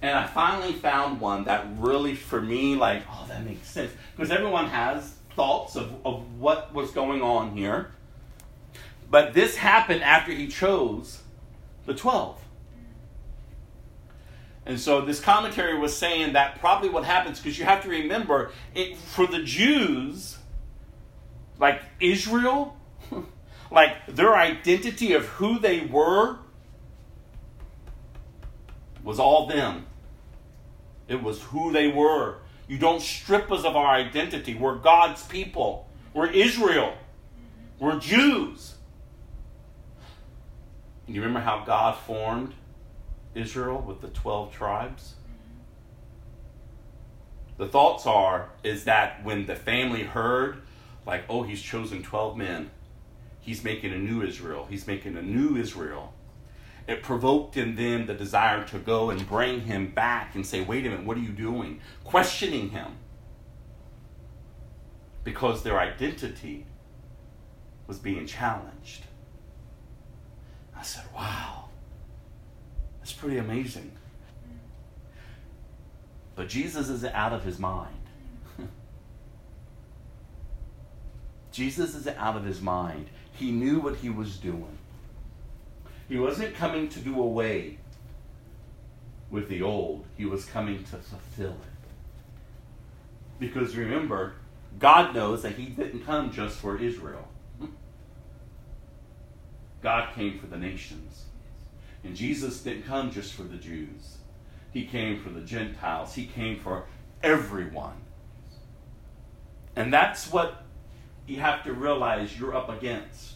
And I finally found one that really, for me, like, oh, that makes sense. Because everyone has thoughts of, of what was going on here. But this happened after he chose the 12. And so this commentary was saying that probably what happens, because you have to remember, it, for the Jews, like Israel, like their identity of who they were was all them. It was who they were. You don't strip us of our identity. We're God's people. We're Israel. We're Jews. You remember how God formed Israel with the 12 tribes? The thoughts are is that when the family heard like oh he's chosen 12 men, he's making a new Israel. He's making a new Israel it provoked in them the desire to go and bring him back and say, wait a minute, what are you doing? Questioning him. Because their identity was being challenged. I said, wow, that's pretty amazing. But Jesus is out of his mind. Jesus is out of his mind. He knew what he was doing. He wasn't coming to do away with the old, he was coming to fulfill it. Because remember, God knows that he didn't come just for Israel. God came for the nations. And Jesus didn't come just for the Jews. He came for the Gentiles. He came for everyone. And that's what you have to realize you're up against.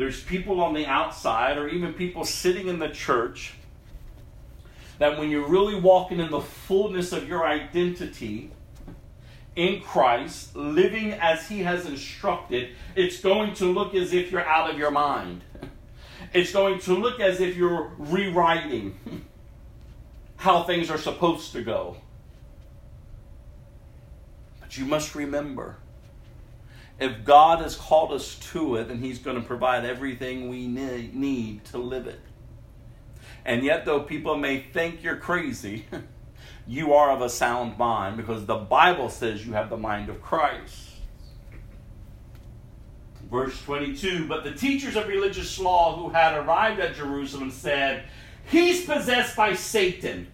There's people on the outside, or even people sitting in the church, that when you're really walking in the fullness of your identity in Christ, living as He has instructed, it's going to look as if you're out of your mind. It's going to look as if you're rewriting how things are supposed to go. But you must remember if God has called us to it, then He's going to provide everything we need to live it. And yet, though people may think you're crazy, you are of a sound mind because the Bible says you have the mind of Christ. Verse 22 But the teachers of religious law who had arrived at Jerusalem said, He's possessed by Satan,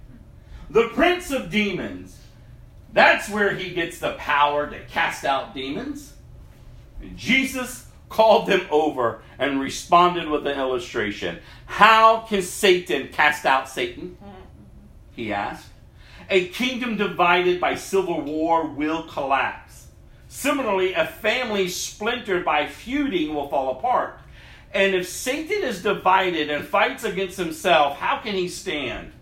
the prince of demons. That's where he gets the power to cast out demons. Jesus called them over and responded with an illustration. How can Satan cast out Satan? He asked. A kingdom divided by civil war will collapse. Similarly, a family splintered by feuding will fall apart. And if Satan is divided and fights against himself, how can he stand?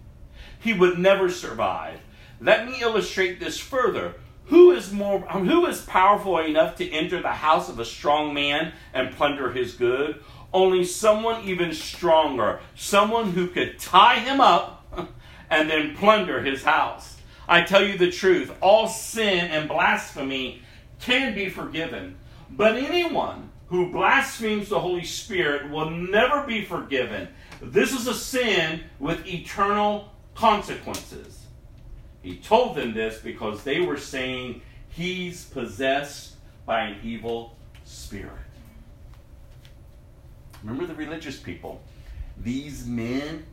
He would never survive. Let me illustrate this further. Who is more who is powerful enough to enter the house of a strong man and plunder his good? Only someone even stronger, someone who could tie him up and then plunder his house. I tell you the truth, all sin and blasphemy can be forgiven, but anyone who blasphemes the Holy Spirit will never be forgiven. This is a sin with eternal consequences. He told them this because they were saying he's possessed by an evil spirit. Remember the religious people? These men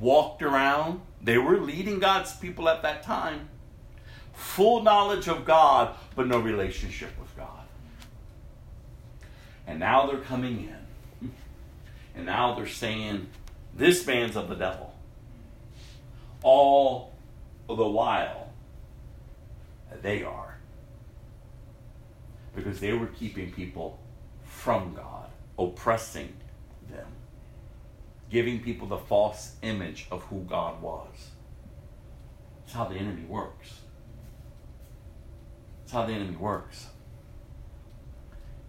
walked around, they were leading God's people at that time. Full knowledge of God, but no relationship with God. And now they're coming in. And now they're saying, This man's of the devil. All the while, they are. Because they were keeping people from God, oppressing them, giving people the false image of who God was. That's how the enemy works. That's how the enemy works.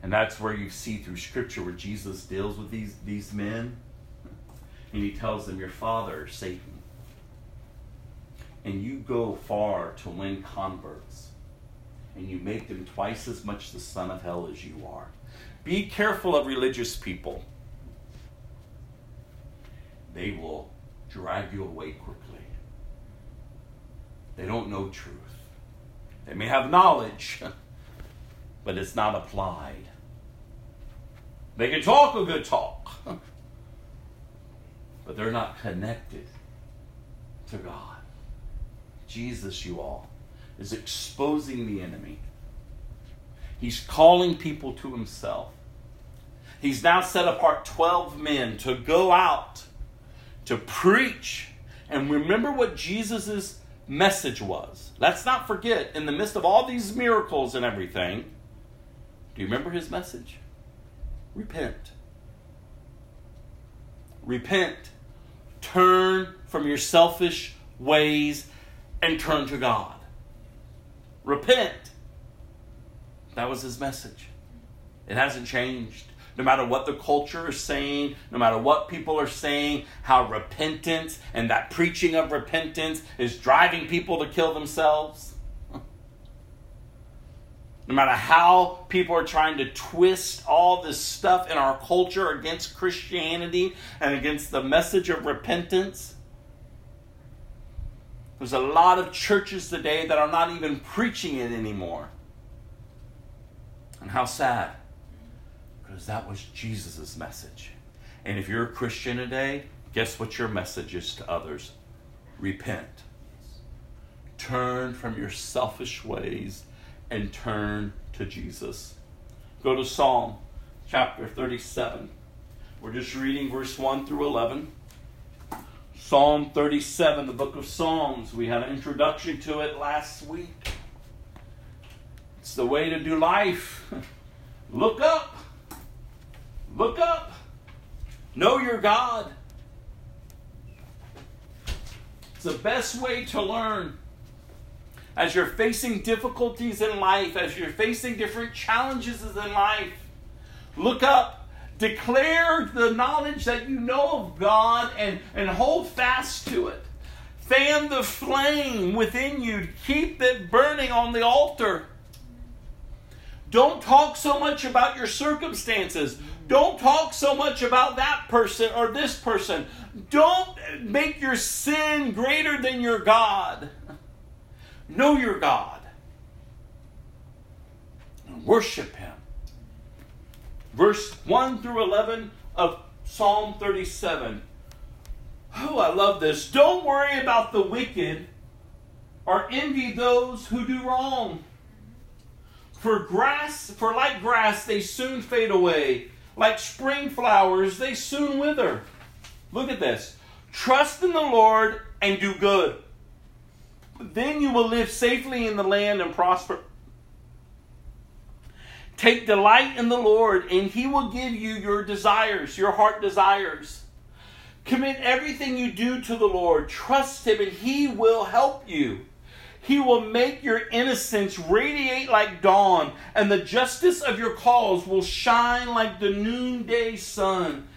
And that's where you see through scripture where Jesus deals with these, these men. And he tells them, Your father, Satan. And you go far to win converts. And you make them twice as much the son of hell as you are. Be careful of religious people. They will drag you away quickly. They don't know truth. They may have knowledge, but it's not applied. They can talk a good talk, but they're not connected to God. Jesus, you all, is exposing the enemy. He's calling people to himself. He's now set apart 12 men to go out to preach. And remember what Jesus' message was. Let's not forget, in the midst of all these miracles and everything, do you remember his message? repent. Repent. Turn from your selfish ways and turn to God. Repent. That was his message. It hasn't changed. No matter what the culture is saying, no matter what people are saying, how repentance and that preaching of repentance is driving people to kill themselves. No matter how people are trying to twist all this stuff in our culture against Christianity and against the message of repentance, there's a lot of churches today that are not even preaching it anymore. And how sad. Because that was Jesus' message. And if you're a Christian today, guess what your message is to others? Repent. Turn from your selfish ways and turn to Jesus. Go to Psalm chapter 37. We're just reading verse 1 through 11. Psalm 37, the book of Psalms. We had an introduction to it last week. It's the way to do life. Look up. Look up. Know your God. It's the best way to learn as you're facing difficulties in life, as you're facing different challenges in life, look up. Declare the knowledge that you know of God and, and hold fast to it. Fan the flame within you. Keep it burning on the altar. Don't talk so much about your circumstances. Don't talk so much about that person or this person. Don't make your sin greater than your God. Know your God and worship Him. Verse 1 through 11 of Psalm 37. Oh, I love this. Don't worry about the wicked or envy those who do wrong. For grass, for like grass, they soon fade away. Like spring flowers, they soon wither. Look at this. Trust in the Lord and do good. Then you will live safely in the land and prosper. Take delight in the Lord, and He will give you your desires, your heart desires. Commit everything you do to the Lord. Trust Him, and He will help you. He will make your innocence radiate like dawn, and the justice of your cause will shine like the noonday sun.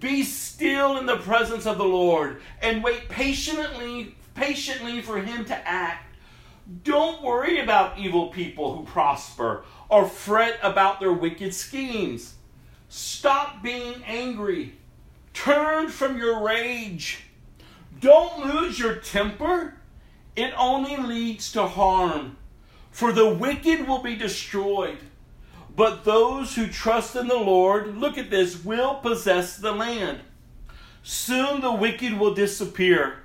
Be still in the presence of the Lord and wait patiently, patiently for him to act. Don't worry about evil people who prosper or fret about their wicked schemes. Stop being angry. Turn from your rage. Don't lose your temper it only leads to harm. For the wicked will be destroyed, but those who trust in the Lord, look at this, will possess the land. Soon the wicked will disappear.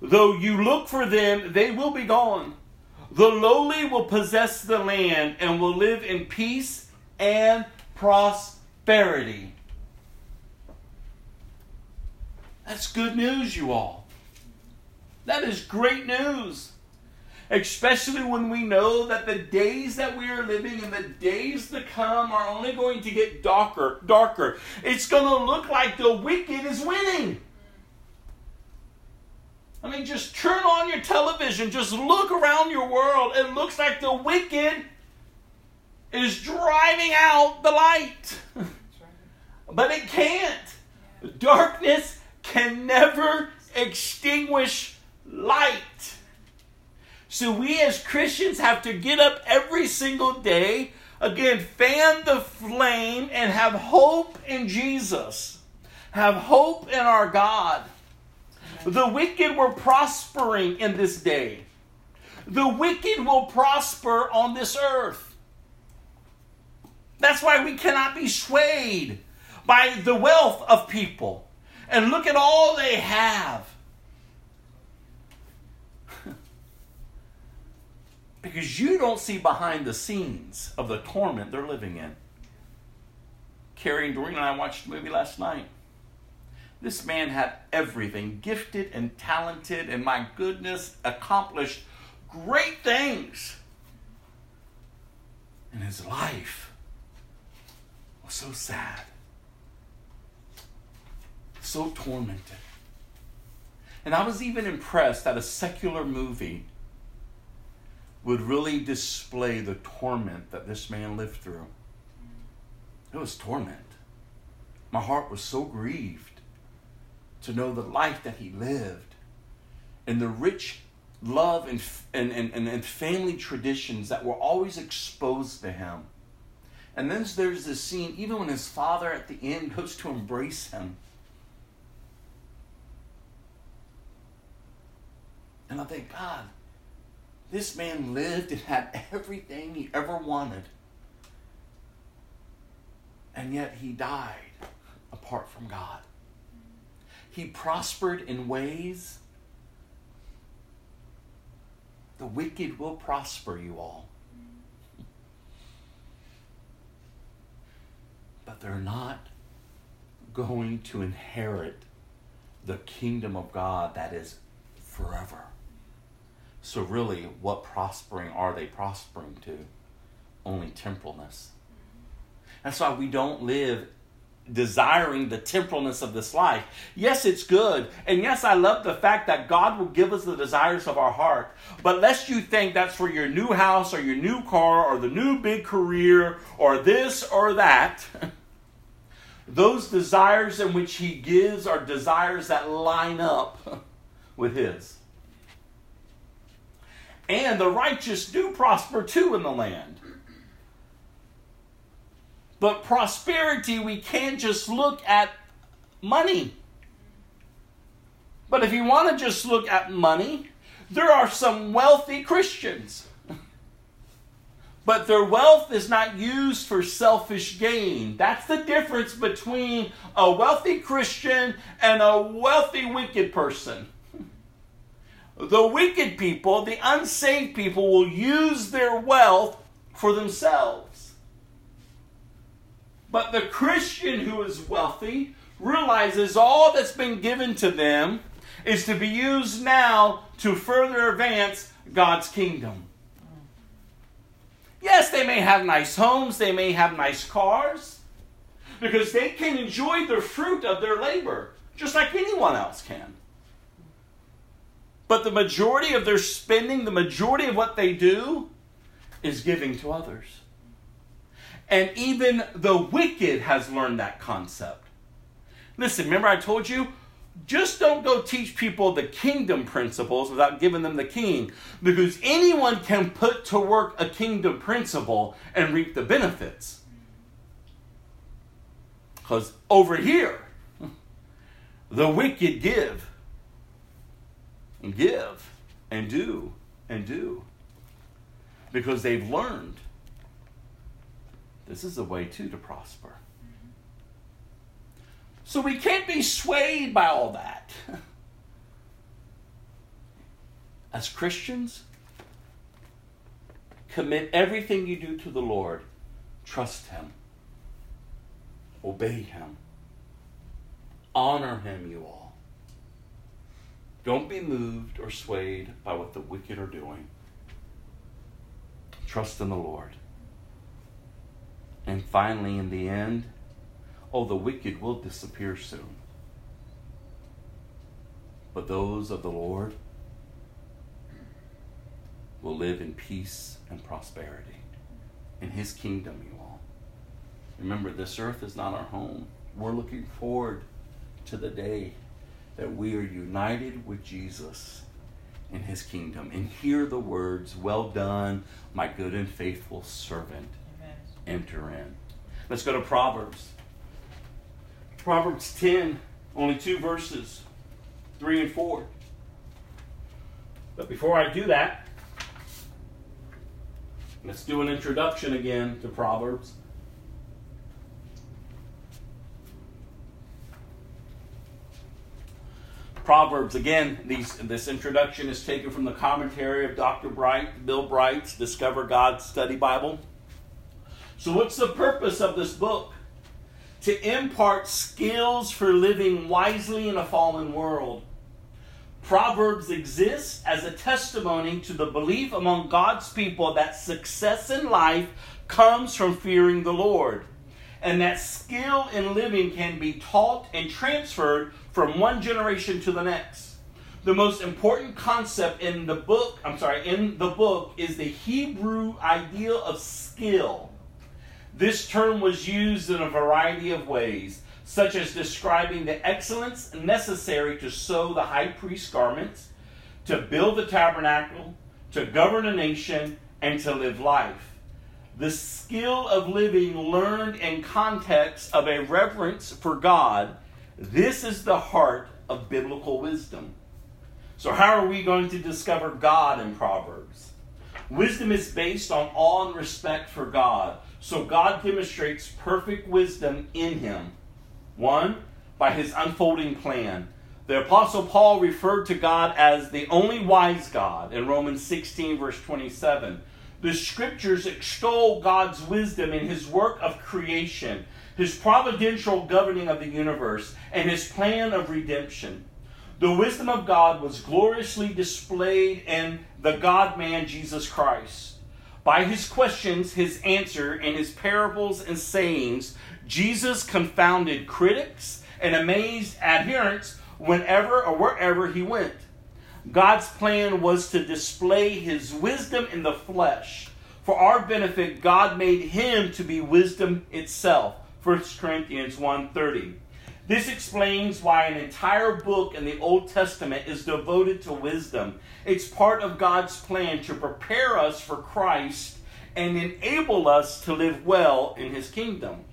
Though you look for them, they will be gone. The lowly will possess the land and will live in peace and prosperity. That's good news, you all. That is great news. Especially when we know that the days that we are living and the days to come are only going to get darker, darker. It's going to look like the wicked is winning. I mean, just turn on your television, just look around your world. It looks like the wicked is driving out the light. but it can't. Darkness can never extinguish light. So we as Christians have to get up every single day, again, fan the flame and have hope in Jesus. Have hope in our God. The wicked were prospering in this day. The wicked will prosper on this earth. That's why we cannot be swayed by the wealth of people. And look at all they have. because you don't see behind the scenes of the torment they're living in. Carrie and Doreen and I watched a movie last night. This man had everything, gifted and talented, and my goodness, accomplished great things. And his life was so sad, so tormented. And I was even impressed that a secular movie would really display the torment that this man lived through. It was torment. My heart was so grieved to know the life that he lived and the rich love and, and, and, and family traditions that were always exposed to him. And then there's this scene, even when his father at the end goes to embrace him. And I think, God, this man lived and had everything he ever wanted. And yet he died apart from God. He prospered in ways. The wicked will prosper, you all. But they're not going to inherit the kingdom of God that is forever. So, really, what prospering are they prospering to? Only temporalness. That's why we don't live desiring the temporalness of this life. Yes, it's good. And yes, I love the fact that God will give us the desires of our heart. But lest you think that's for your new house or your new car or the new big career or this or that. Those desires in which He gives are desires that line up with His and the righteous do prosper too in the land. But prosperity, we can't just look at money. But if you want to just look at money, there are some wealthy Christians. But their wealth is not used for selfish gain. That's the difference between a wealthy Christian and a wealthy wicked person. The wicked people, the unsaved people, will use their wealth for themselves. But the Christian who is wealthy realizes all that's been given to them is to be used now to further advance God's kingdom. Yes, they may have nice homes, they may have nice cars, because they can enjoy the fruit of their labor just like anyone else can. But the majority of their spending, the majority of what they do, is giving to others. And even the wicked has learned that concept. Listen, remember I told you? Just don't go teach people the kingdom principles without giving them the king. Because anyone can put to work a kingdom principle and reap the benefits. Because over here the wicked give and give and do and do. Because they've learned this is a way too to prosper so we can't be swayed by all that. As Christians, commit everything you do to the Lord. Trust Him. Obey Him. Honor Him, you all. Don't be moved or swayed by what the wicked are doing. Trust in the Lord. And finally, in the end, Oh, the wicked will disappear soon. But those of the Lord will live in peace and prosperity in His kingdom, you all. Remember, this earth is not our home. We're looking forward to the day that we are united with Jesus in His kingdom and hear the words, Well done, my good and faithful servant. Enter in. Let's go to Proverbs Proverbs 10, only two verses, 3 and 4. But before I do that, let's do an introduction again to Proverbs. Proverbs, again, these, this introduction is taken from the commentary of Dr. Bright, Bill Bright's Discover God Study Bible. So, what's the purpose of this book? to impart skills for living wisely in a fallen world. Proverbs exists as a testimony to the belief among God's people that success in life comes from fearing the Lord, and that skill in living can be taught and transferred from one generation to the next. The most important concept in the book, I'm sorry, in the book is the Hebrew idea of skill this term was used in a variety of ways, such as describing the excellence necessary to sew the high priest's garments, to build the tabernacle, to govern a nation, and to live life. The skill of living learned in context of a reverence for God, this is the heart of biblical wisdom. So, how are we going to discover God in Proverbs? Wisdom is based on awe and respect for God. So God demonstrates perfect wisdom in him. One, by his unfolding plan. The Apostle Paul referred to God as the only wise God in Romans 16, verse 27. The scriptures extol God's wisdom in his work of creation, his providential governing of the universe, and his plan of redemption. The wisdom of God was gloriously displayed in the God man Jesus Christ. By his questions, his answer, and his parables and sayings, Jesus confounded critics and amazed adherents whenever or wherever he went. God's plan was to display his wisdom in the flesh. For our benefit, God made him to be wisdom itself. 1 Corinthians 1:30. This explains why an entire book in the Old Testament is devoted to wisdom. It's part of God's plan to prepare us for Christ and enable us to live well in his kingdom.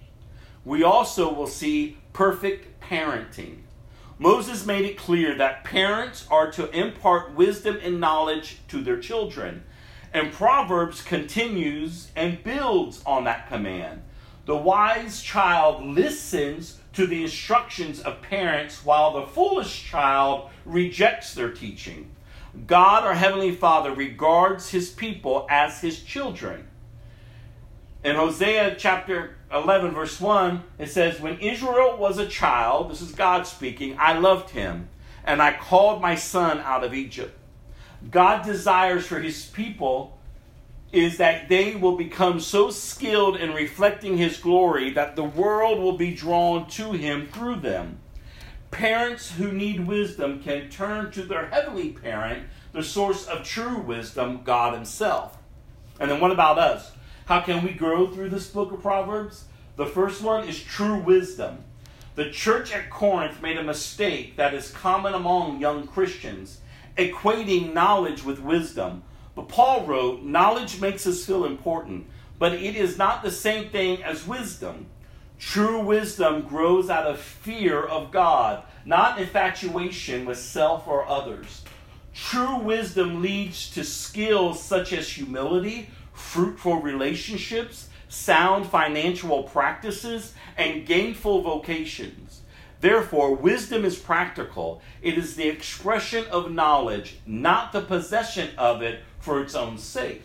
We also will see perfect parenting. Moses made it clear that parents are to impart wisdom and knowledge to their children. And Proverbs continues and builds on that command. The wise child listens to the instructions of parents, while the foolish child rejects their teaching. God, our Heavenly Father, regards His people as His children. In Hosea chapter 11, verse 1, it says, When Israel was a child, this is God speaking, I loved him, and I called my son out of Egypt. God desires for His people is that they will become so skilled in reflecting his glory that the world will be drawn to him through them. Parents who need wisdom can turn to their heavenly parent, the source of true wisdom, God Himself. And then what about us? How can we grow through this book of Proverbs? The first one is true wisdom. The church at Corinth made a mistake that is common among young Christians, equating knowledge with wisdom. But Paul wrote, Knowledge makes us feel important, but it is not the same thing as wisdom. True wisdom grows out of fear of God, not infatuation with self or others. True wisdom leads to skills such as humility, fruitful relationships, sound financial practices, and gainful vocations. Therefore, wisdom is practical. It is the expression of knowledge, not the possession of it for its own sake.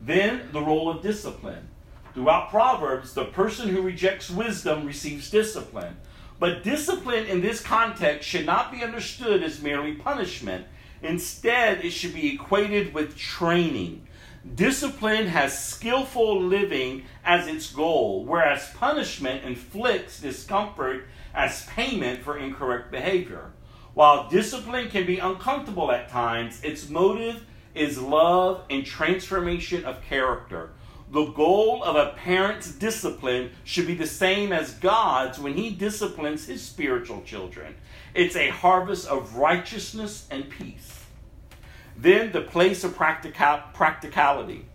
Then, the role of discipline. Throughout Proverbs, the person who rejects wisdom receives discipline. But discipline in this context should not be understood as merely punishment. Instead, it should be equated with training. Discipline has skillful living as its goal, whereas punishment inflicts discomfort as payment for incorrect behavior. While discipline can be uncomfortable at times, its motive is love and transformation of character. The goal of a parent's discipline should be the same as God's when he disciplines his spiritual children. It's a harvest of righteousness and peace. Then the place of practical- practicality.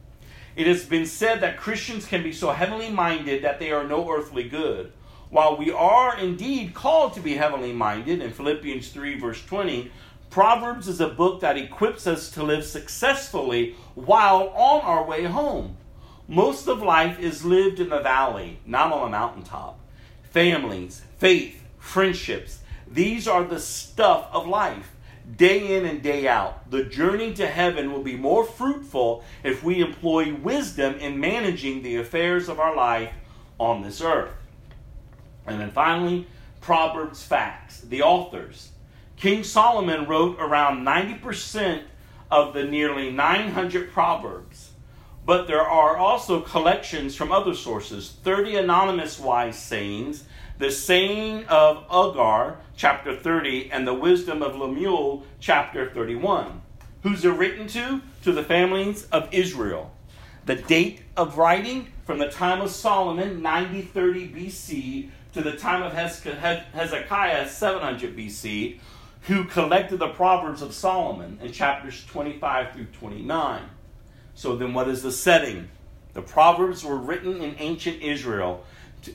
It has been said that Christians can be so heavenly minded that they are no earthly good. While we are indeed called to be heavenly minded in Philippians 3, verse 20, Proverbs is a book that equips us to live successfully while on our way home. Most of life is lived in the valley, not on a mountaintop. Families, faith, friendships, these are the stuff of life day in and day out. The journey to heaven will be more fruitful if we employ wisdom in managing the affairs of our life on this earth. And then finally, Proverbs facts, the authors. King Solomon wrote around 90% of the nearly 900 Proverbs. But there are also collections from other sources 30 anonymous wise sayings, the saying of Agur, chapter 30, and the wisdom of Lemuel, chapter 31. Who's it written to? To the families of Israel. The date of writing from the time of Solomon, 9030 BC, to the time of Hezekiah, 700 BC, who collected the Proverbs of Solomon in chapters 25 through 29. So then, what is the setting? The Proverbs were written in ancient Israel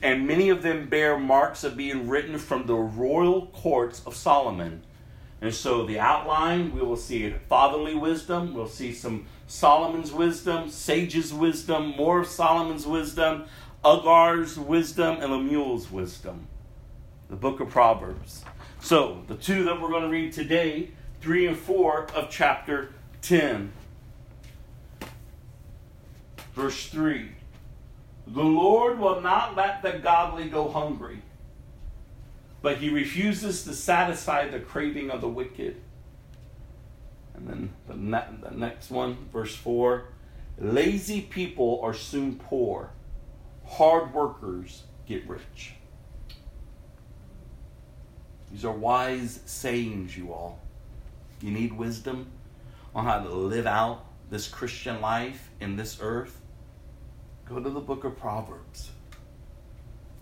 and many of them bear marks of being written from the royal courts of Solomon. And so the outline, we will see fatherly wisdom, we'll see some Solomon's wisdom, sage's wisdom, more of Solomon's wisdom, Agur's wisdom, and Lemuel's wisdom. The book of Proverbs. So, the two that we're going to read today, 3 and 4 of chapter 10. Verse 3. The Lord will not let the godly go hungry, but he refuses to satisfy the craving of the wicked. And then the, ne- the next one, verse 4 lazy people are soon poor, hard workers get rich. These are wise sayings, you all. You need wisdom on how to live out this Christian life in this earth. Go to the book of Proverbs.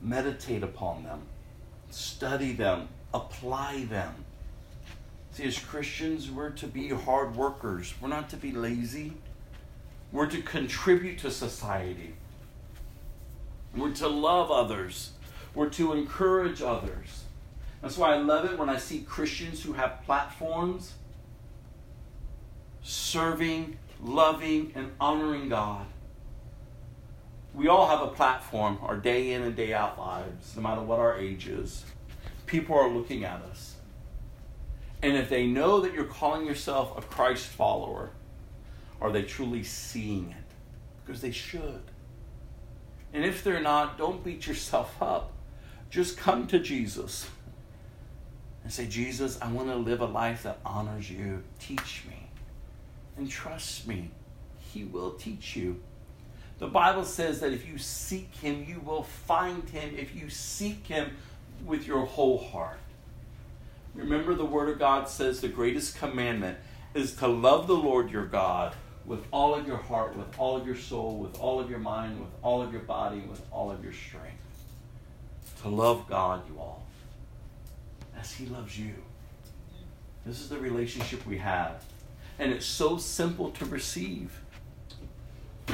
Meditate upon them. Study them. Apply them. See, as Christians, we're to be hard workers. We're not to be lazy. We're to contribute to society. We're to love others. We're to encourage others. That's why I love it when I see Christians who have platforms serving, loving, and honoring God we all have a platform, our day in and day out lives, no matter what our age is. People are looking at us. And if they know that you're calling yourself a Christ follower, are they truly seeing it? Because they should. And if they're not, don't beat yourself up. Just come to Jesus and say, Jesus, I want to live a life that honors you. Teach me. And trust me, He will teach you. The Bible says that if you seek Him, you will find Him if you seek Him with your whole heart. Remember, the Word of God says the greatest commandment is to love the Lord your God with all of your heart, with all of your soul, with all of your mind, with all of your body, with all of your strength. To love God, you all, as He loves you. This is the relationship we have. And it's so simple to receive.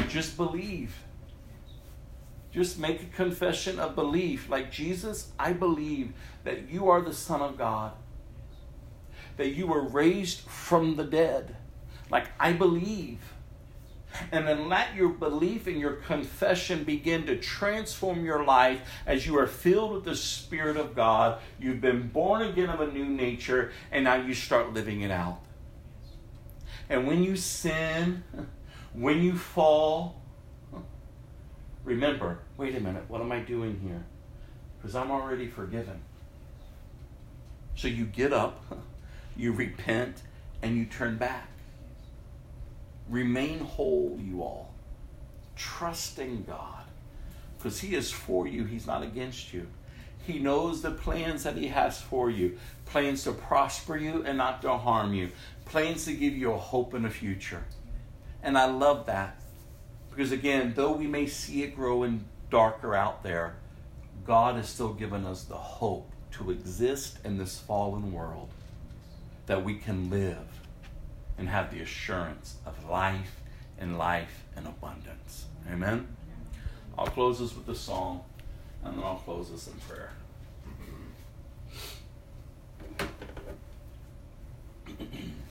Just believe. Just make a confession of belief. Like Jesus, I believe that you are the Son of God, that you were raised from the dead. Like I believe. And then let your belief and your confession begin to transform your life as you are filled with the Spirit of God. You've been born again of a new nature, and now you start living it out. And when you sin, when you fall, remember wait a minute, what am I doing here? Because I'm already forgiven. So you get up, you repent, and you turn back. Remain whole, you all. Trusting God. Because He is for you, He's not against you. He knows the plans that He has for you plans to prosper you and not to harm you, plans to give you a hope in the future. And I love that. Because again, though we may see it growing darker out there, God has still given us the hope to exist in this fallen world that we can live and have the assurance of life and life in abundance. Amen. I'll close this with a song and then I'll close this in prayer.